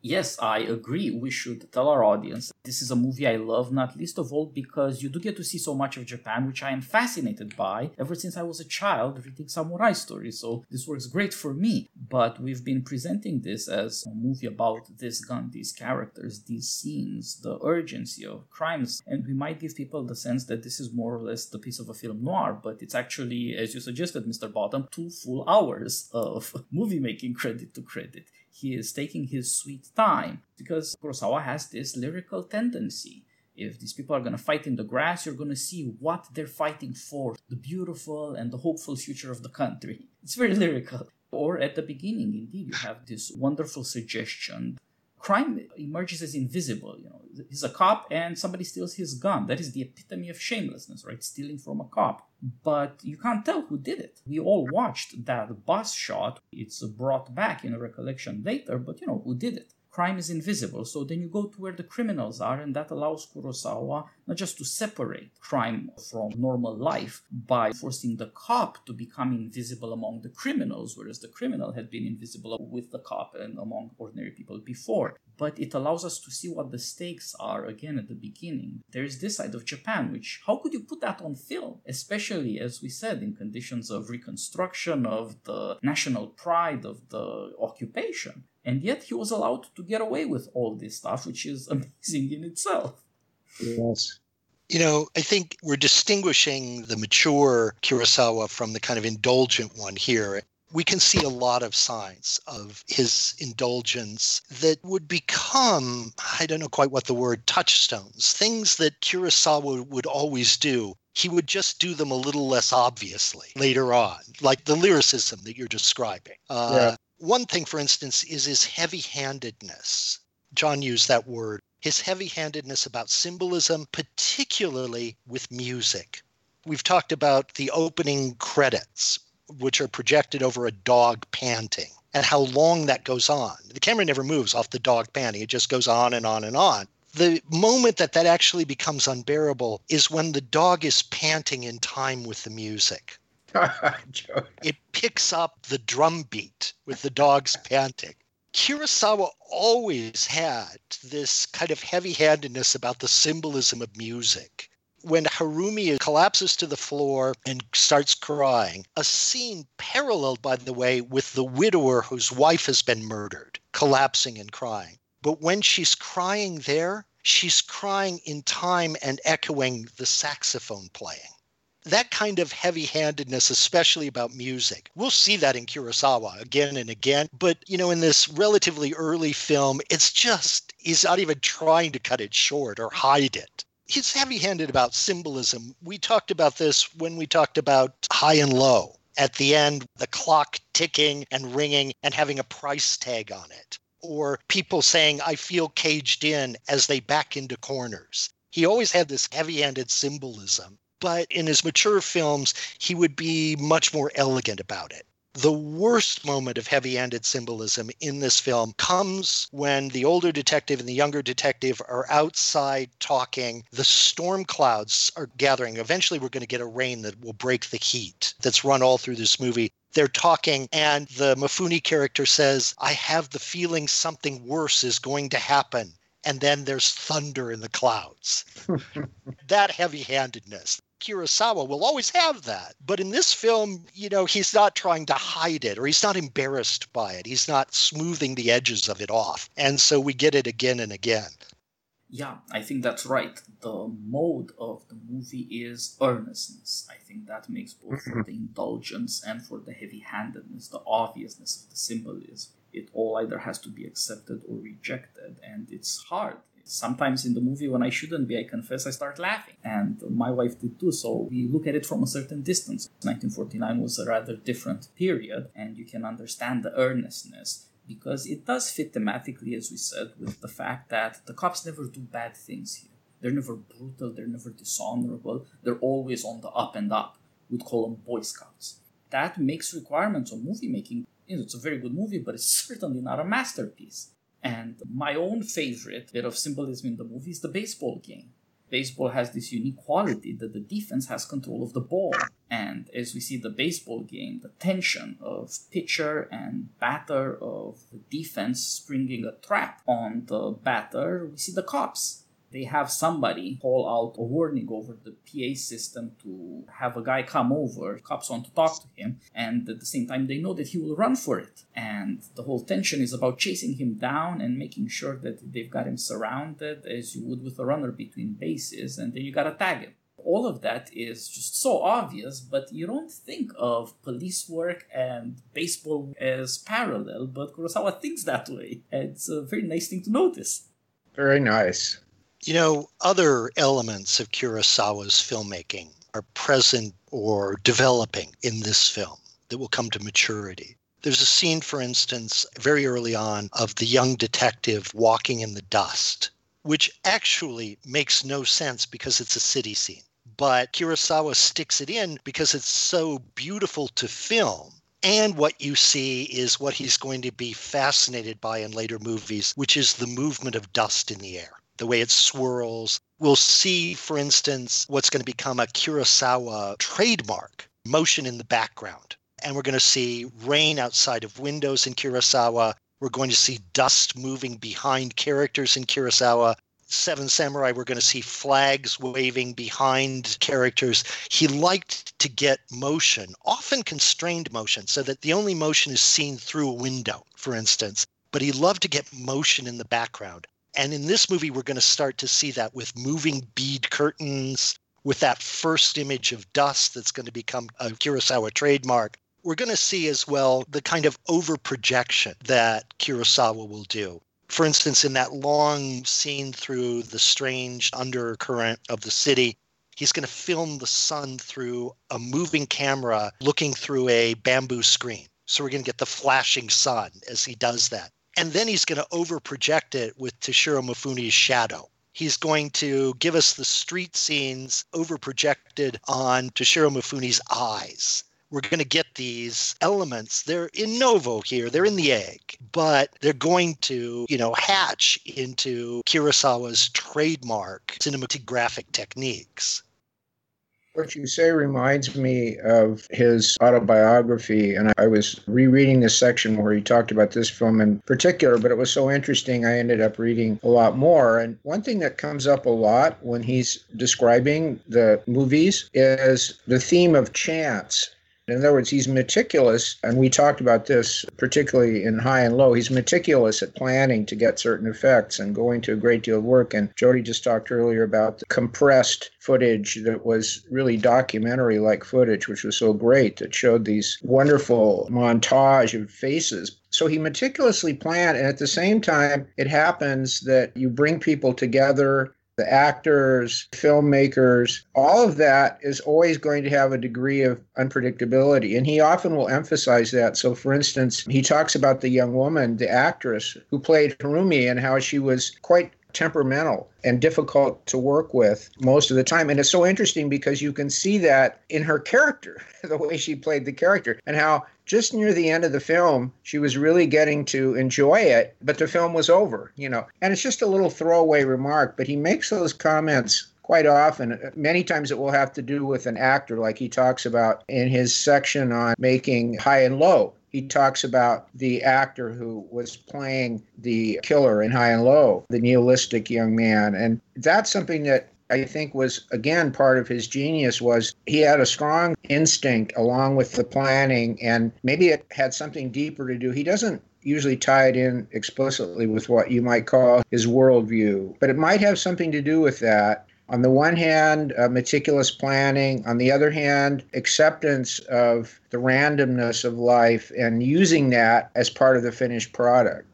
[SPEAKER 1] Yes, I agree. We should tell our audience this is a movie I love, not least of all because you do get to see so much of Japan, which I am fascinated by ever since I was a child reading samurai stories. So this works great for me. But we've been presenting this as a movie about this gun, these characters, these scenes, the urgency of crimes, and we might give people the sense that this is more or less the piece of a film noir, but it's actually, as you suggested, Mr. Bottum, two full hours of movie making credit to credit he is taking his sweet time because Kurosawa has this lyrical tendency. If these people are going to fight in the grass, you're going to see what they're fighting for the beautiful and the hopeful future of the country. It's very lyrical. Or at the beginning, indeed, you have this wonderful suggestion crime emerges as invisible. You know, he's a cop and somebody steals his gun. That is the epitome of shamelessness, right? Stealing from a cop. But you can't tell who did it. We all watched that bus shot. It's brought back in recollection later, but you know who did it crime is invisible. So then you go to where the criminals are, and that allows Kurosawa not just to separate crime from normal life by forcing the cop to become invisible among the criminals, whereas the criminal had been invisible with the cop and among ordinary people before. But it allows us to see what the stakes are again at the beginning. There's this side of Japan, which how could you put that on film? Especially, as we said, in conditions of reconstruction, of the national pride, of the occupation. And yet he was allowed to get away with all this stuff, which is amazing in itself.
[SPEAKER 2] Yes.
[SPEAKER 3] You know, I think we're distinguishing the mature Kurosawa from the kind of indulgent one here. We can see a lot of signs of his indulgence that would become, I don't know quite what the word, touchstones, things that Kurosawa would always do. He would just do them a little less obviously later on, like the lyricism that you're describing. Uh, yeah. One thing, for instance, is his heavy handedness. John used that word his heavy handedness about symbolism, particularly with music. We've talked about the opening credits, which are projected over a dog panting, and how long that goes on. The camera never moves off the dog panting, it just goes on and on and on. The moment that that actually becomes unbearable is when the dog is panting in time with the music. it picks up the drum beat with the dogs panting. Kurosawa always had this kind of heavy handedness about the symbolism of music. When Harumi collapses to the floor and starts crying, a scene paralleled, by the way, with the widower whose wife has been murdered, collapsing and crying. But when she's crying there, she's crying in time and echoing the saxophone playing that kind of heavy handedness, especially about music. We'll see that in Kurosawa again and again. But, you know, in this relatively early film, it's just, he's not even trying to cut it short or hide it. He's heavy handed about symbolism. We talked about this when we talked about high and low. At the end, the clock ticking and ringing and having a price tag on it. Or people saying, I feel caged in as they back into corners. He always had this heavy handed symbolism but in his mature films, he would be much more elegant about it. The worst moment of heavy handed symbolism in this film comes when the older detective and the younger detective are outside talking. The storm clouds are gathering. Eventually, we're going to get a rain that will break the heat that's run all through this movie. They're talking, and the Mifune character says, I have the feeling something worse is going to happen and then there's thunder in the clouds. that heavy handedness. Kurosawa will always have that. But in this film, you know, he's not trying to hide it or he's not embarrassed by it. He's not smoothing the edges of it off. And so we get it again and again.
[SPEAKER 1] Yeah, I think that's right. The mode of the movie is earnestness. I think that makes both for mm-hmm. the indulgence and for the heavy handedness, the obviousness of the symbolism. It all either has to be accepted or rejected, and it's hard sometimes in the movie when I shouldn't be, I confess, I start laughing. And my wife did too, so we look at it from a certain distance. 1949 was a rather different period, and you can understand the earnestness because it does fit thematically, as we said, with the fact that the cops never do bad things here. They're never brutal, they're never dishonorable, they're always on the up and up. We'd call them Boy Scouts. That makes requirements on movie making. You know, it's a very good movie, but it's certainly not a masterpiece. And my own favorite bit of symbolism in the movie is the baseball game. Baseball has this unique quality that the defense has control of the ball. And as we see the baseball game, the tension of pitcher and batter, of the defense springing a trap on the batter, we see the cops they have somebody call out a warning over the PA system to have a guy come over. Cops want to talk to him, and at the same time, they know that he will run for it. And the whole tension is about chasing him down and making sure that they've got him surrounded as you would with a runner between bases, and then you gotta tag him all of that is just so obvious, but you don't think of police work and baseball as parallel, but Kurosawa thinks that way. It's a very nice thing to notice.
[SPEAKER 2] Very nice.
[SPEAKER 3] You know, other elements of Kurosawa's filmmaking are present or developing in this film that will come to maturity. There's a scene, for instance, very early on of the young detective walking in the dust, which actually makes no sense because it's a city scene. But Kurosawa sticks it in because it's so beautiful to film. And what you see is what he's going to be fascinated by in later movies, which is the movement of dust in the air the way it swirls. We'll see, for instance, what's going to become a Kurosawa trademark motion in the background. And we're going to see rain outside of windows in Kurosawa. We're going to see dust moving behind characters in Kurosawa. Seven Samurai, we're going to see flags waving behind characters. He liked to get motion, often constrained motion, so that the only motion is seen through a window, for instance. But he loved to get motion in the background. And in this movie, we're going to start to see that with moving bead curtains, with that first image of dust that's going to become a Kurosawa trademark. We're going to see as well the kind of over projection that Kurosawa will do. For instance, in that long scene through the strange undercurrent of the city, he's going to film the sun through a moving camera looking through a bamboo screen. So we're going to get the flashing sun as he does that. And then he's going to overproject it with Toshiro Mifune's shadow. He's going to give us the street scenes overprojected on Toshiro Mifune's eyes we're going to get these elements. They're in ovo here, they're in the egg, but they're going to, you know, hatch into Kurosawa's trademark cinematographic techniques.
[SPEAKER 2] What you say reminds me of his autobiography, and I was rereading this section where he talked about this film in particular, but it was so interesting I ended up reading a lot more. And one thing that comes up a lot when he's describing the movies is the theme of chance in other words, he's meticulous, and we talked about this particularly in high and low. He's meticulous at planning to get certain effects and going to a great deal of work. And Jody just talked earlier about the compressed footage that was really documentary like footage, which was so great that showed these wonderful montage of faces so he meticulously planned, and at the same time, it happens that you bring people together the actors, filmmakers, all of that is always going to have a degree of unpredictability. And he often will emphasize that. So, for instance, he talks about the young woman, the actress who played Harumi, and how she was quite temperamental and difficult to work with most of the time. And it's so interesting because you can see that in her character, the way she played the character, and how just near the end of the film, she was really getting to enjoy it, but the film was over, you know. And it's just a little throwaway remark, but he makes those comments quite often. Many times it will have to do with an actor, like he talks about in his section on making high and low he talks about the actor who was playing the killer in High and Low, the nihilistic young man. And that's something that I think was again part of his genius was he had a strong instinct along with the planning and maybe it had something deeper to do. He doesn't usually tie it in explicitly with what you might call his worldview, but it might have something to do with that on the one hand, uh, meticulous planning, on the other hand, acceptance of the randomness of life and using that as part of the finished product.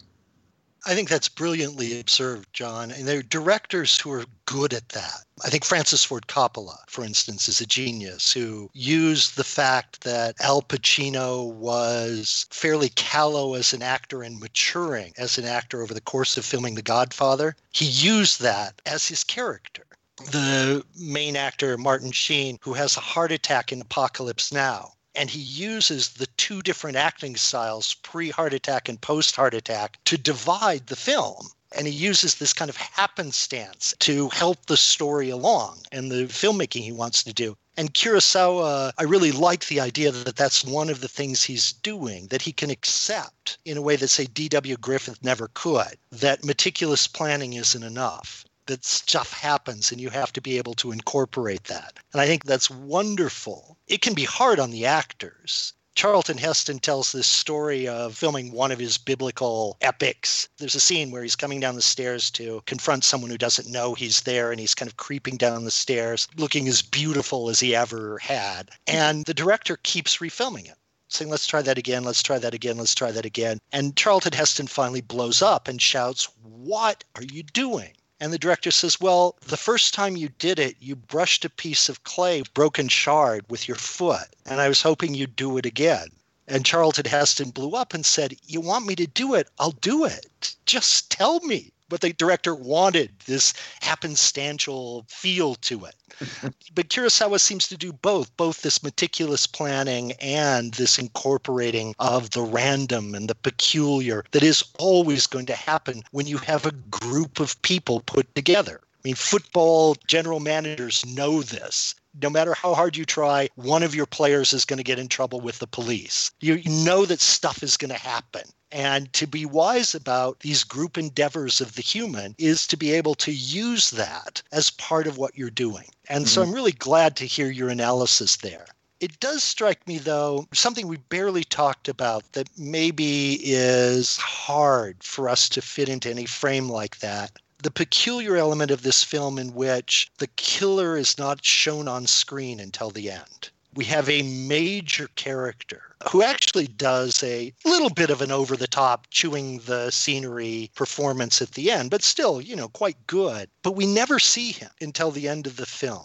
[SPEAKER 3] I think that's brilliantly observed, John. And there are directors who are good at that. I think Francis Ford Coppola, for instance, is a genius who used the fact that Al Pacino was fairly callow as an actor and maturing as an actor over the course of filming The Godfather. He used that as his character the main actor, Martin Sheen, who has a heart attack in Apocalypse Now. And he uses the two different acting styles, pre heart attack and post heart attack, to divide the film. And he uses this kind of happenstance to help the story along and the filmmaking he wants to do. And Kurosawa, I really like the idea that that's one of the things he's doing, that he can accept in a way that, say, D.W. Griffith never could, that meticulous planning isn't enough that stuff happens and you have to be able to incorporate that. And I think that's wonderful. It can be hard on the actors. Charlton Heston tells this story of filming one of his biblical epics. There's a scene where he's coming down the stairs to confront someone who doesn't know he's there, and he's kind of creeping down the stairs, looking as beautiful as he ever had. And the director keeps refilming it saying, let's try that again, let's try that again, let's try that again. And Charlton Heston finally blows up and shouts, What are you doing? And the director says, Well, the first time you did it, you brushed a piece of clay, broken shard, with your foot. And I was hoping you'd do it again. And Charlton Heston blew up and said, You want me to do it? I'll do it. Just tell me but the director wanted this happenstantial feel to it. but Kurosawa seems to do both, both this meticulous planning and this incorporating of the random and the peculiar that is always going to happen when you have a group of people put together. I mean, football general managers know this no matter how hard you try, one of your players is going to get in trouble with the police. You know that stuff is going to happen. And to be wise about these group endeavors of the human is to be able to use that as part of what you're doing. And mm-hmm. so I'm really glad to hear your analysis there. It does strike me, though, something we barely talked about that maybe is hard for us to fit into any frame like that the peculiar element of this film in which the killer is not shown on screen until the end. We have a major character who actually does a little bit of an over the top chewing the scenery performance at the end, but still, you know, quite good. But we never see him until the end of the film.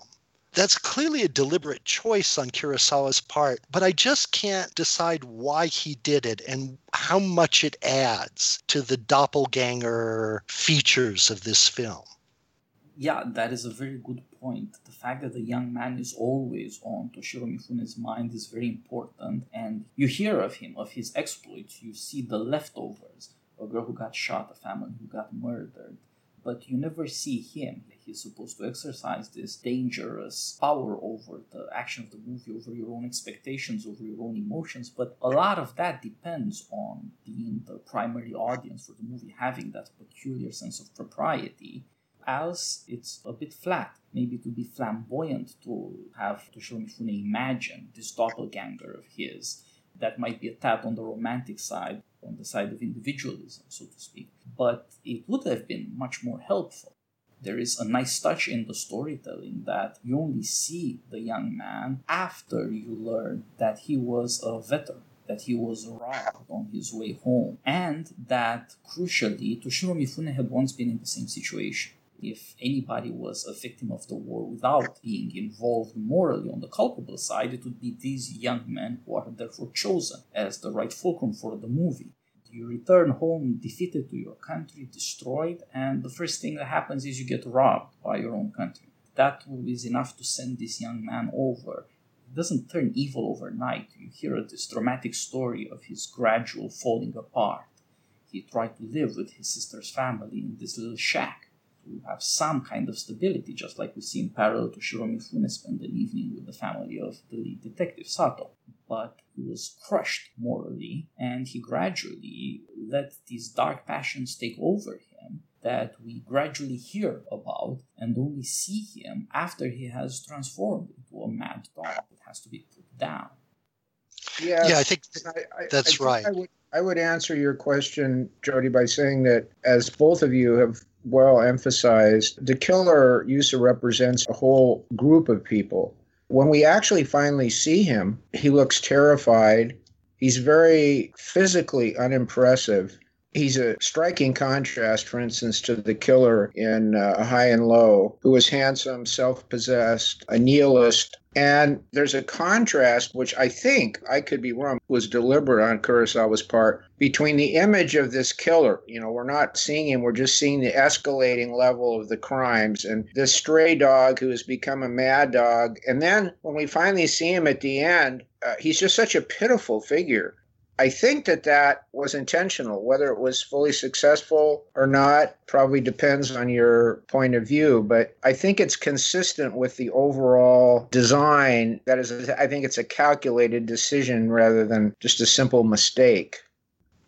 [SPEAKER 3] That's clearly a deliberate choice on Kurosawa's part, but I just can't decide why he did it and how much it adds to the doppelganger features of this film.
[SPEAKER 1] Yeah, that is a very good point. The fact that the young man is always on Toshiro Mifune's mind is very important, and you hear of him, of his exploits. You see the leftovers a girl who got shot, a family who got murdered, but you never see him he's supposed to exercise this dangerous power over the action of the movie, over your own expectations, over your own emotions. But a lot of that depends on being the primary audience for the movie, having that peculiar sense of propriety. Else, it's a bit flat. Maybe to be flamboyant to have Toshiro Mifune imagine this doppelganger of his that might be a tad on the romantic side, on the side of individualism, so to speak. But it would have been much more helpful there is a nice touch in the storytelling that you only see the young man after you learn that he was a veteran that he was robbed on his way home, and that crucially, Toshiro Mifune had once been in the same situation. If anybody was a victim of the war without being involved morally on the culpable side, it would be these young men who are therefore chosen as the right fulcrum for the movie. You return home defeated to your country, destroyed, and the first thing that happens is you get robbed by your own country. That is enough to send this young man over. He doesn't turn evil overnight. You hear this dramatic story of his gradual falling apart. He tried to live with his sister's family in this little shack to have some kind of stability, just like we see in parallel Toshiro Mifune spend an evening with the family of the lead detective Sato but he was crushed morally, and he gradually let these dark passions take over him that we gradually hear about and only see him after he has transformed into a mad dog that has to be put down.
[SPEAKER 3] Yeah, yeah I think I, I, that's
[SPEAKER 2] I
[SPEAKER 3] right.
[SPEAKER 2] I would, I would answer your question, Jody, by saying that as both of you have well emphasized, the killer Yusa represents a whole group of people when we actually finally see him, he looks terrified. He's very physically unimpressive. He's a striking contrast, for instance, to the killer in uh, High and Low, who was handsome, self possessed, a nihilist. And there's a contrast, which I think, I could be wrong, was deliberate on Kurosawa's part, between the image of this killer. You know, we're not seeing him, we're just seeing the escalating level of the crimes, and this stray dog who has become a mad dog. And then when we finally see him at the end, uh, he's just such a pitiful figure. I think that that was intentional. Whether it was fully successful or not probably depends on your point of view, but I think it's consistent with the overall design. That is, I think it's a calculated decision rather than just a simple mistake.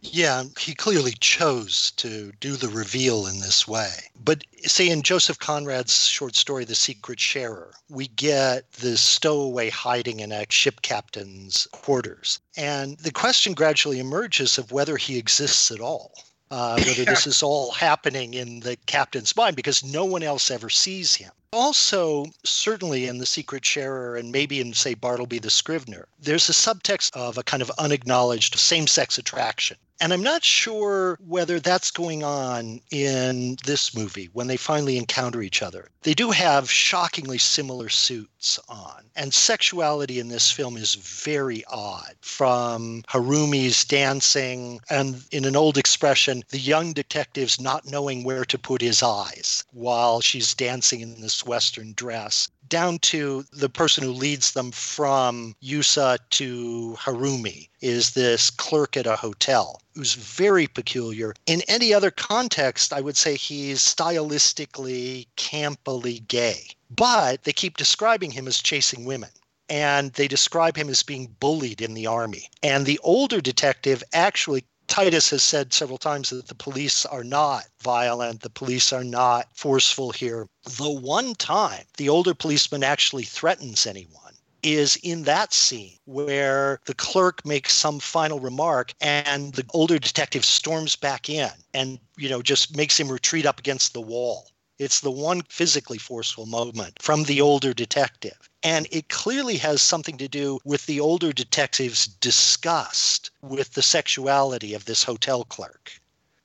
[SPEAKER 3] Yeah, he clearly chose to do the reveal in this way. But say in Joseph Conrad's short story, The Secret Sharer, we get the stowaway hiding in a ship captain's quarters. And the question gradually emerges of whether he exists at all. Uh, whether this is all happening in the captain's mind because no one else ever sees him. Also, certainly in The Secret Sharer and maybe in, say, Bartleby the Scrivener, there's a subtext of a kind of unacknowledged same sex attraction and I'm not sure whether that's going on in this movie when they finally encounter each other. They do have shockingly similar suits on, and sexuality in this film is very odd. From Harumi's dancing, and in an old expression, the young detective's not knowing where to put his eyes while she's dancing in this Western dress down to the person who leads them from Yusa to Harumi is this clerk at a hotel who's very peculiar. In any other context, I would say he's stylistically, campily gay. But they keep describing him as chasing women and they describe him as being bullied in the army. And the older detective actually Titus has said several times that the police are not violent, the police are not forceful here. The one time the older policeman actually threatens anyone is in that scene where the clerk makes some final remark and the older detective storms back in and, you know, just makes him retreat up against the wall. It's the one physically forceful moment from the older detective. And it clearly has something to do with the older detective's disgust with the sexuality of this hotel clerk.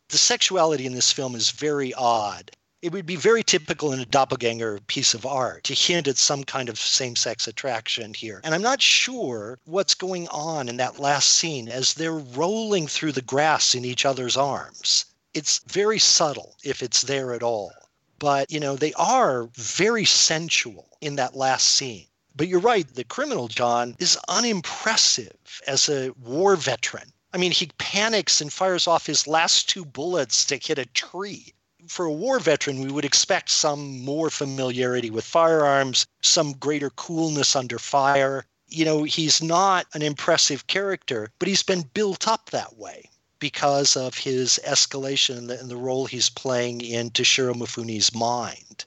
[SPEAKER 3] The sexuality in this film is very odd it would be very typical in a doppelganger piece of art to hint at some kind of same sex attraction here. And I'm not sure what's going on in that last scene as they're rolling through the grass in each other's arms. It's very subtle if it's there at all. But, you know, they are very sensual in that last scene. But you're right, the criminal, John, is unimpressive as a war veteran. I mean, he panics and fires off his last two bullets to hit a tree for a war veteran, we would expect some more familiarity with firearms, some greater coolness under fire. You know, he's not an impressive character, but he's been built up that way because of his escalation and the, role he's playing in Toshiro Mifune's mind.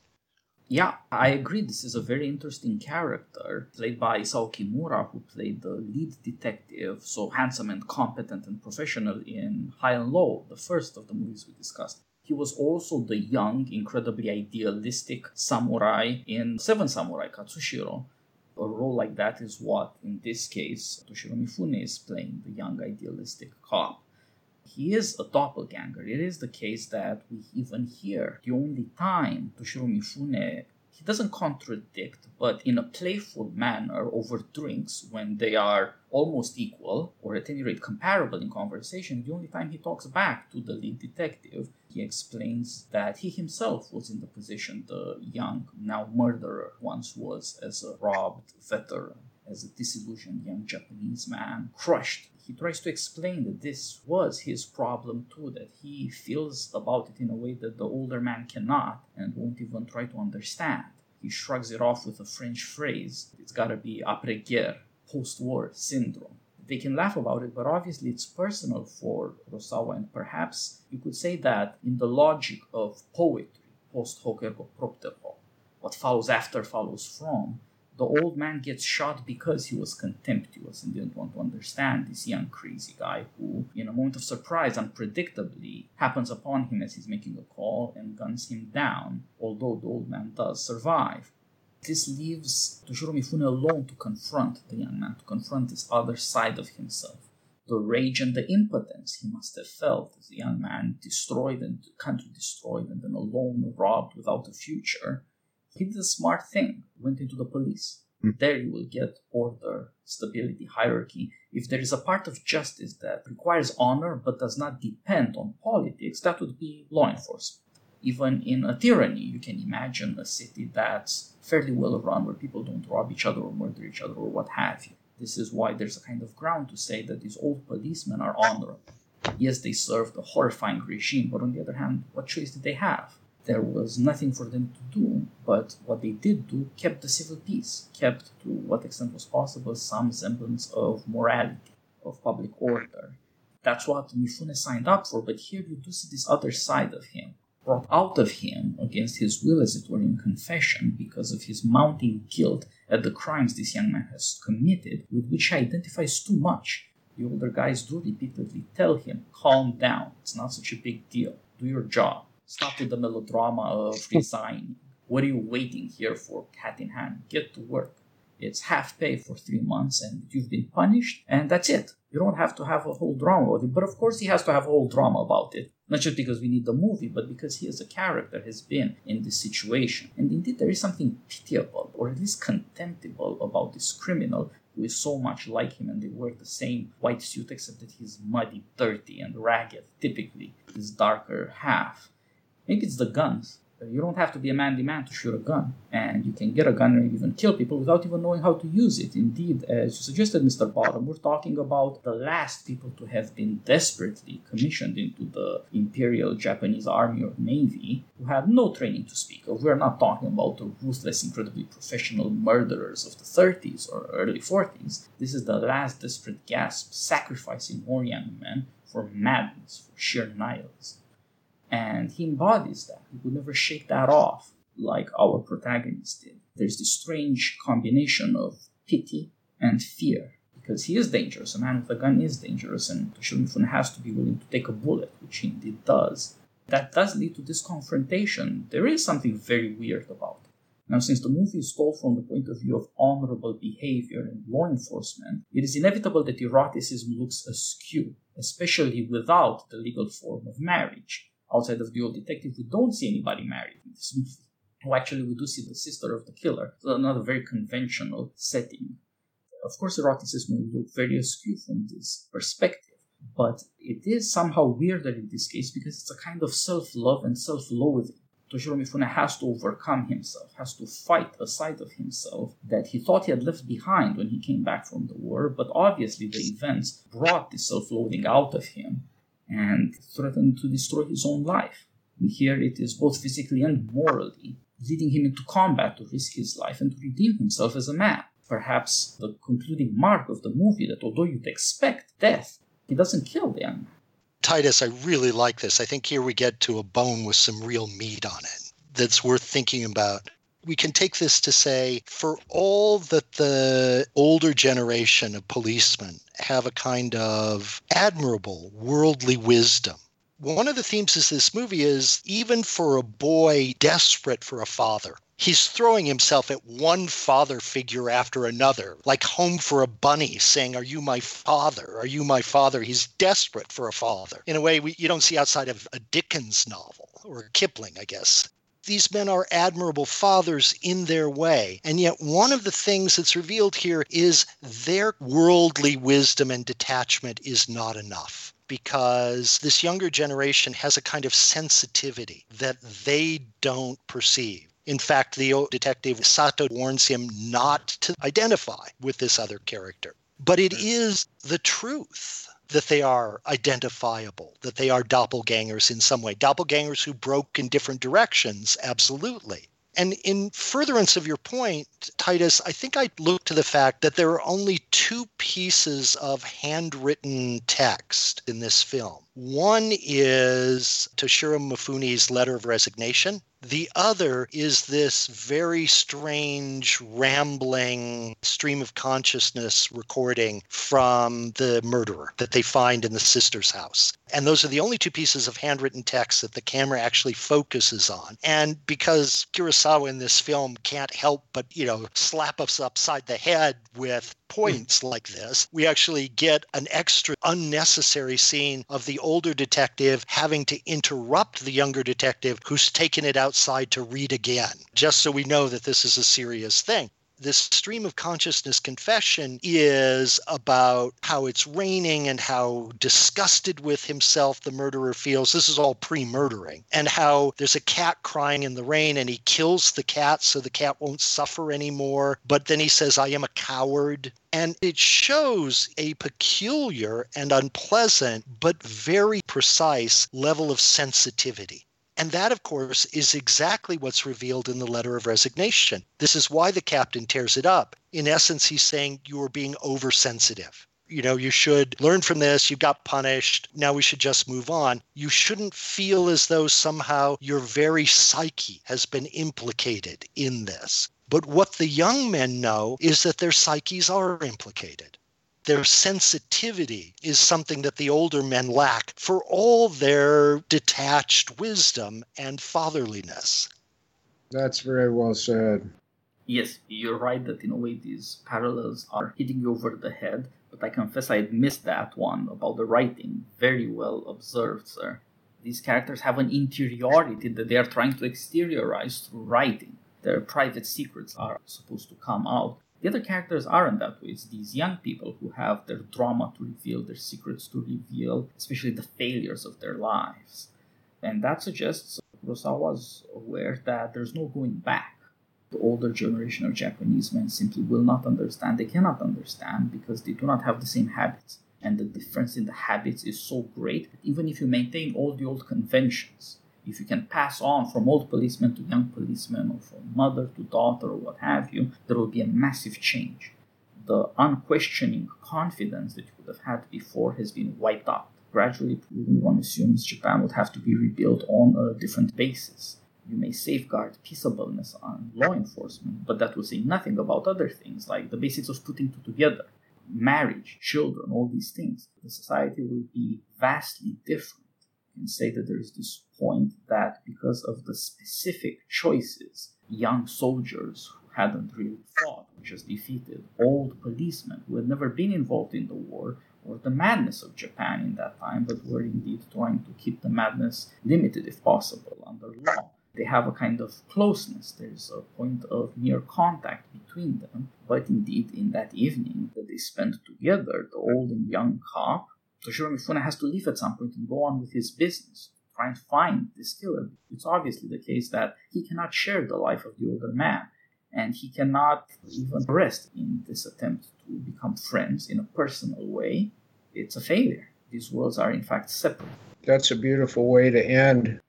[SPEAKER 1] Yeah, I agree. This is a very interesting character played by Isao Kimura, who played the lead detective, so handsome and competent and professional in High and Low, the first of the movies we discussed. He was also the young, incredibly idealistic samurai in Seven Samurai Katsushiro. A role like that is what, in this case, Toshiro Mifune is playing, the young, idealistic cop. He is a doppelganger. It is the case that we even hear the only time Toshiro Mifune he doesn't contradict, but in a playful manner over drinks when they are almost equal, or at any rate comparable in conversation, the only time he talks back to the lead detective, he explains that he himself was in the position the young, now murderer, once was as a robbed veteran, as a disillusioned young Japanese man, crushed he tries to explain that this was his problem too, that he feels about it in a way that the older man cannot and won't even try to understand. He shrugs it off with a French phrase it's gotta be après guerre, post war syndrome. They can laugh about it, but obviously it's personal for Kurosawa, and perhaps you could say that in the logic of poetry, post hoc ergo propter hoc, what follows after follows from, the old man gets shot because he was contemptuous and didn't want to understand this young crazy guy who, in a moment of surprise, unpredictably happens upon him as he's making a call and guns him down, although the old man does survive. This leaves Toshiro Mifune alone to confront the young man, to confront this other side of himself. The rage and the impotence he must have felt as a young man destroyed and country destroyed and then alone robbed without a future he did a smart thing, went into the police. Mm. There you will get order, stability, hierarchy. If there is a part of justice that requires honor but does not depend on politics, that would be law enforcement. Even in a tyranny, you can imagine a city that's fairly well run where people don't rob each other or murder each other or what have you. This is why there's a kind of ground to say that these old policemen are honorable. Yes, they served a horrifying regime, but on the other hand, what choice did they have? There was nothing for them to do, but what they did do kept the civil peace, kept to what extent was possible some semblance of morality, of public order. That's what Mifune signed up for, but here you do see this other side of him, brought out of him against his will, as it were, in confession, because of his mounting guilt at the crimes this young man has committed, with which he identifies too much. The older guys do repeatedly tell him, calm down, it's not such a big deal, do your job Stop with the melodrama of resigning. What are you waiting here for, cat in hand? Get to work. It's half pay for three months and you've been punished, and that's it. You don't have to have a whole drama about it. But of course, he has to have a whole drama about it. Not just because we need the movie, but because he as a character has been in this situation. And indeed, there is something pitiable, or at least contemptible, about this criminal who is so much like him and they wear the same white suit except that he's muddy, dirty, and ragged, typically his darker half. Maybe it's the guns. Uh, you don't have to be a manly man to shoot a gun, and you can get a gun and even kill people without even knowing how to use it. Indeed, as you suggested, Mr. Bottum, we're talking about the last people to have been desperately commissioned into the Imperial Japanese Army or Navy who had no training to speak of. We're not talking about the ruthless, incredibly professional murderers of the 30s or early 40s. This is the last desperate gasp, sacrificing more young men for madness, for sheer nihilism and he embodies that. He would never shake that off like our protagonist did. There's this strange combination of pity and fear because he is dangerous. A man with a gun is dangerous, and Mifune has to be willing to take a bullet, which he indeed does. That does lead to this confrontation. There is something very weird about it. Now, since the movie is told from the point of view of honorable behavior in law enforcement, it is inevitable that eroticism looks askew, especially without the legal form of marriage. Outside of the old detective, we don't see anybody married in this movie. Oh, actually, we do see the sister of the killer, so another very conventional setting. Of course, eroticism will look very askew from this perspective, but it is somehow weirder in this case because it's a kind of self love and self loathing. Toshiro Mifune has to overcome himself, has to fight a side of himself that he thought he had left behind when he came back from the war, but obviously the events brought this self loathing out of him and threatened to destroy his own life. And here it is both physically and morally, leading him into combat to risk his life and to redeem himself as a man perhaps the concluding mark of the movie that although you'd expect death, he doesn't kill the man.
[SPEAKER 3] Titus, I really like this. I think here we get to a bone with some real meat on it that's worth thinking about. We can take this to say for all that the older generation of policemen have a kind of admirable worldly wisdom one of the themes of this movie is even for a boy desperate for a father, he's throwing himself at one father figure after another, like home for a bunny, saying, Are you my father? Are you my father? He's desperate for a father in a way we, you don't see outside of a Dickens novel or Kipling, I guess. These men are admirable fathers in their way. And yet, one of the things that's revealed here is their worldly wisdom and detachment is not enough because this younger generation has a kind of sensitivity that they don't perceive. In fact, the detective Sato warns him not to identify with this other character. But it is the truth that they are identifiable, that they are doppelgangers in some way. Doppelgangers who broke in different directions, absolutely. And in furtherance of your point, Titus, I think I look to the fact that there are only two pieces of handwritten text in this film. One is Toshiro Mifune's letter of resignation, the other is this very strange, rambling stream of consciousness recording from the murderer that they find in the sister's house. And those are the only two pieces of handwritten text that the camera actually focuses on. And because Kurosawa in this film can't help but, you know, slap us upside the head with points hmm. like this, we actually get an extra unnecessary scene of the older detective having to interrupt the younger detective who's taken it outside to read again, just so we know that this is a serious thing this stream of consciousness confession is about how it's raining and how disgusted with himself the murderer feels. This is all pre murdering. And how there's a cat crying in the rain and he kills the cat so the cat won't suffer anymore. But then he says, I am a coward. And it shows a peculiar and unpleasant, but very precise level of sensitivity. And that, of course, is exactly what's revealed in the letter of resignation. This is why the captain tears it up. In essence, he's saying you are being oversensitive. You know, you should learn from this. You got punished. Now we should just move on. You shouldn't feel as though somehow your very psyche has been implicated in this. But what the young men know is that their psyches are implicated their sensitivity is something that the older men lack for all their detached wisdom and fatherliness.
[SPEAKER 2] That's very well said.
[SPEAKER 1] Yes, you're right that in a way these parallels are hitting you over the head, but I confess I had missed that one about the writing. Very well observed, sir. These characters have an interiority that they are trying to exteriorize through writing. Their private secrets are supposed to come out. The other characters aren't that way. It's these young people who have their drama to reveal, their secrets to reveal, especially the failures of their lives. And that suggests Kurosawa was aware that there's no going back. The older generation of Japanese men simply will not understand. They cannot understand because they do not have the same habits. And the difference in the habits is so great that even if you maintain all the old conventions, if you can pass on from old policemen to young policemen or from mother to daughter or what have you, there will be a massive change. The unquestioning confidence that you would have had before has been wiped out. Gradually, one assumes Japan would have to be rebuilt on a different basis. you may safeguard peaceableness and law enforcement, but that will say nothing about other things like the basics of putting two together, marriage, children, all these things. The society will be vastly different. Can say that there is this point that because of the specific choices, young soldiers who hadn't really fought, just defeated old policemen who had never been involved in the war, or the madness of Japan in that time, but were indeed trying to keep the madness limited if possible under law. They have a kind of closeness. There's a point of near contact between them. But indeed, in that evening that they spent together, the old and young cop, Toshiro Mifune has to leave at some point and go on with his business, try and find this killer. It's obviously the case that he cannot share the life of the older man and he cannot even rest in this attempt to become friends in a personal way. It's a failure. These worlds are in fact separate.
[SPEAKER 2] That's a beautiful way to end.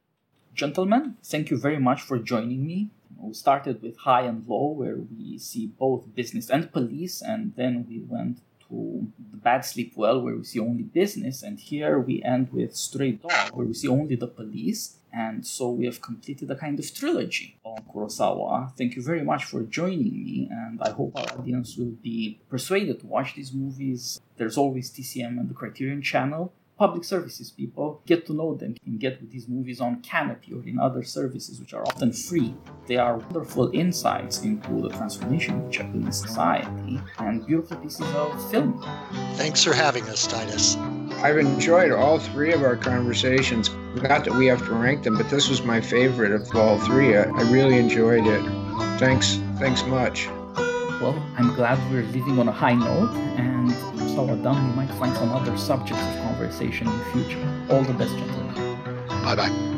[SPEAKER 1] Gentlemen, thank you very much for joining me. We started with high and low, where we see both business and police, and then we went to the bad sleep well, where we see only business, and here we end with stray dog, where we see only the police and so we have completed a kind of trilogy on Kurosawa. Thank you very much for joining me, and I hope our audience will be persuaded to watch these movies. There's always TCM and the Criterion channel. Public services people get to know them and get these movies on Kanopy or in other services, which are often free. They are wonderful insights into the transformation of Japanese society and beautiful pieces of film.
[SPEAKER 3] Thanks for having us, Titus.
[SPEAKER 2] I've enjoyed all three of our conversations. Not that we have to rank them, but this was my favorite of all three. I, I really enjoyed it. Thanks, thanks much.
[SPEAKER 1] Well, I'm glad we're leaving on a high note, and so done, we might find some other subjects of conversation in the future. All the best, gentlemen.
[SPEAKER 3] Bye bye.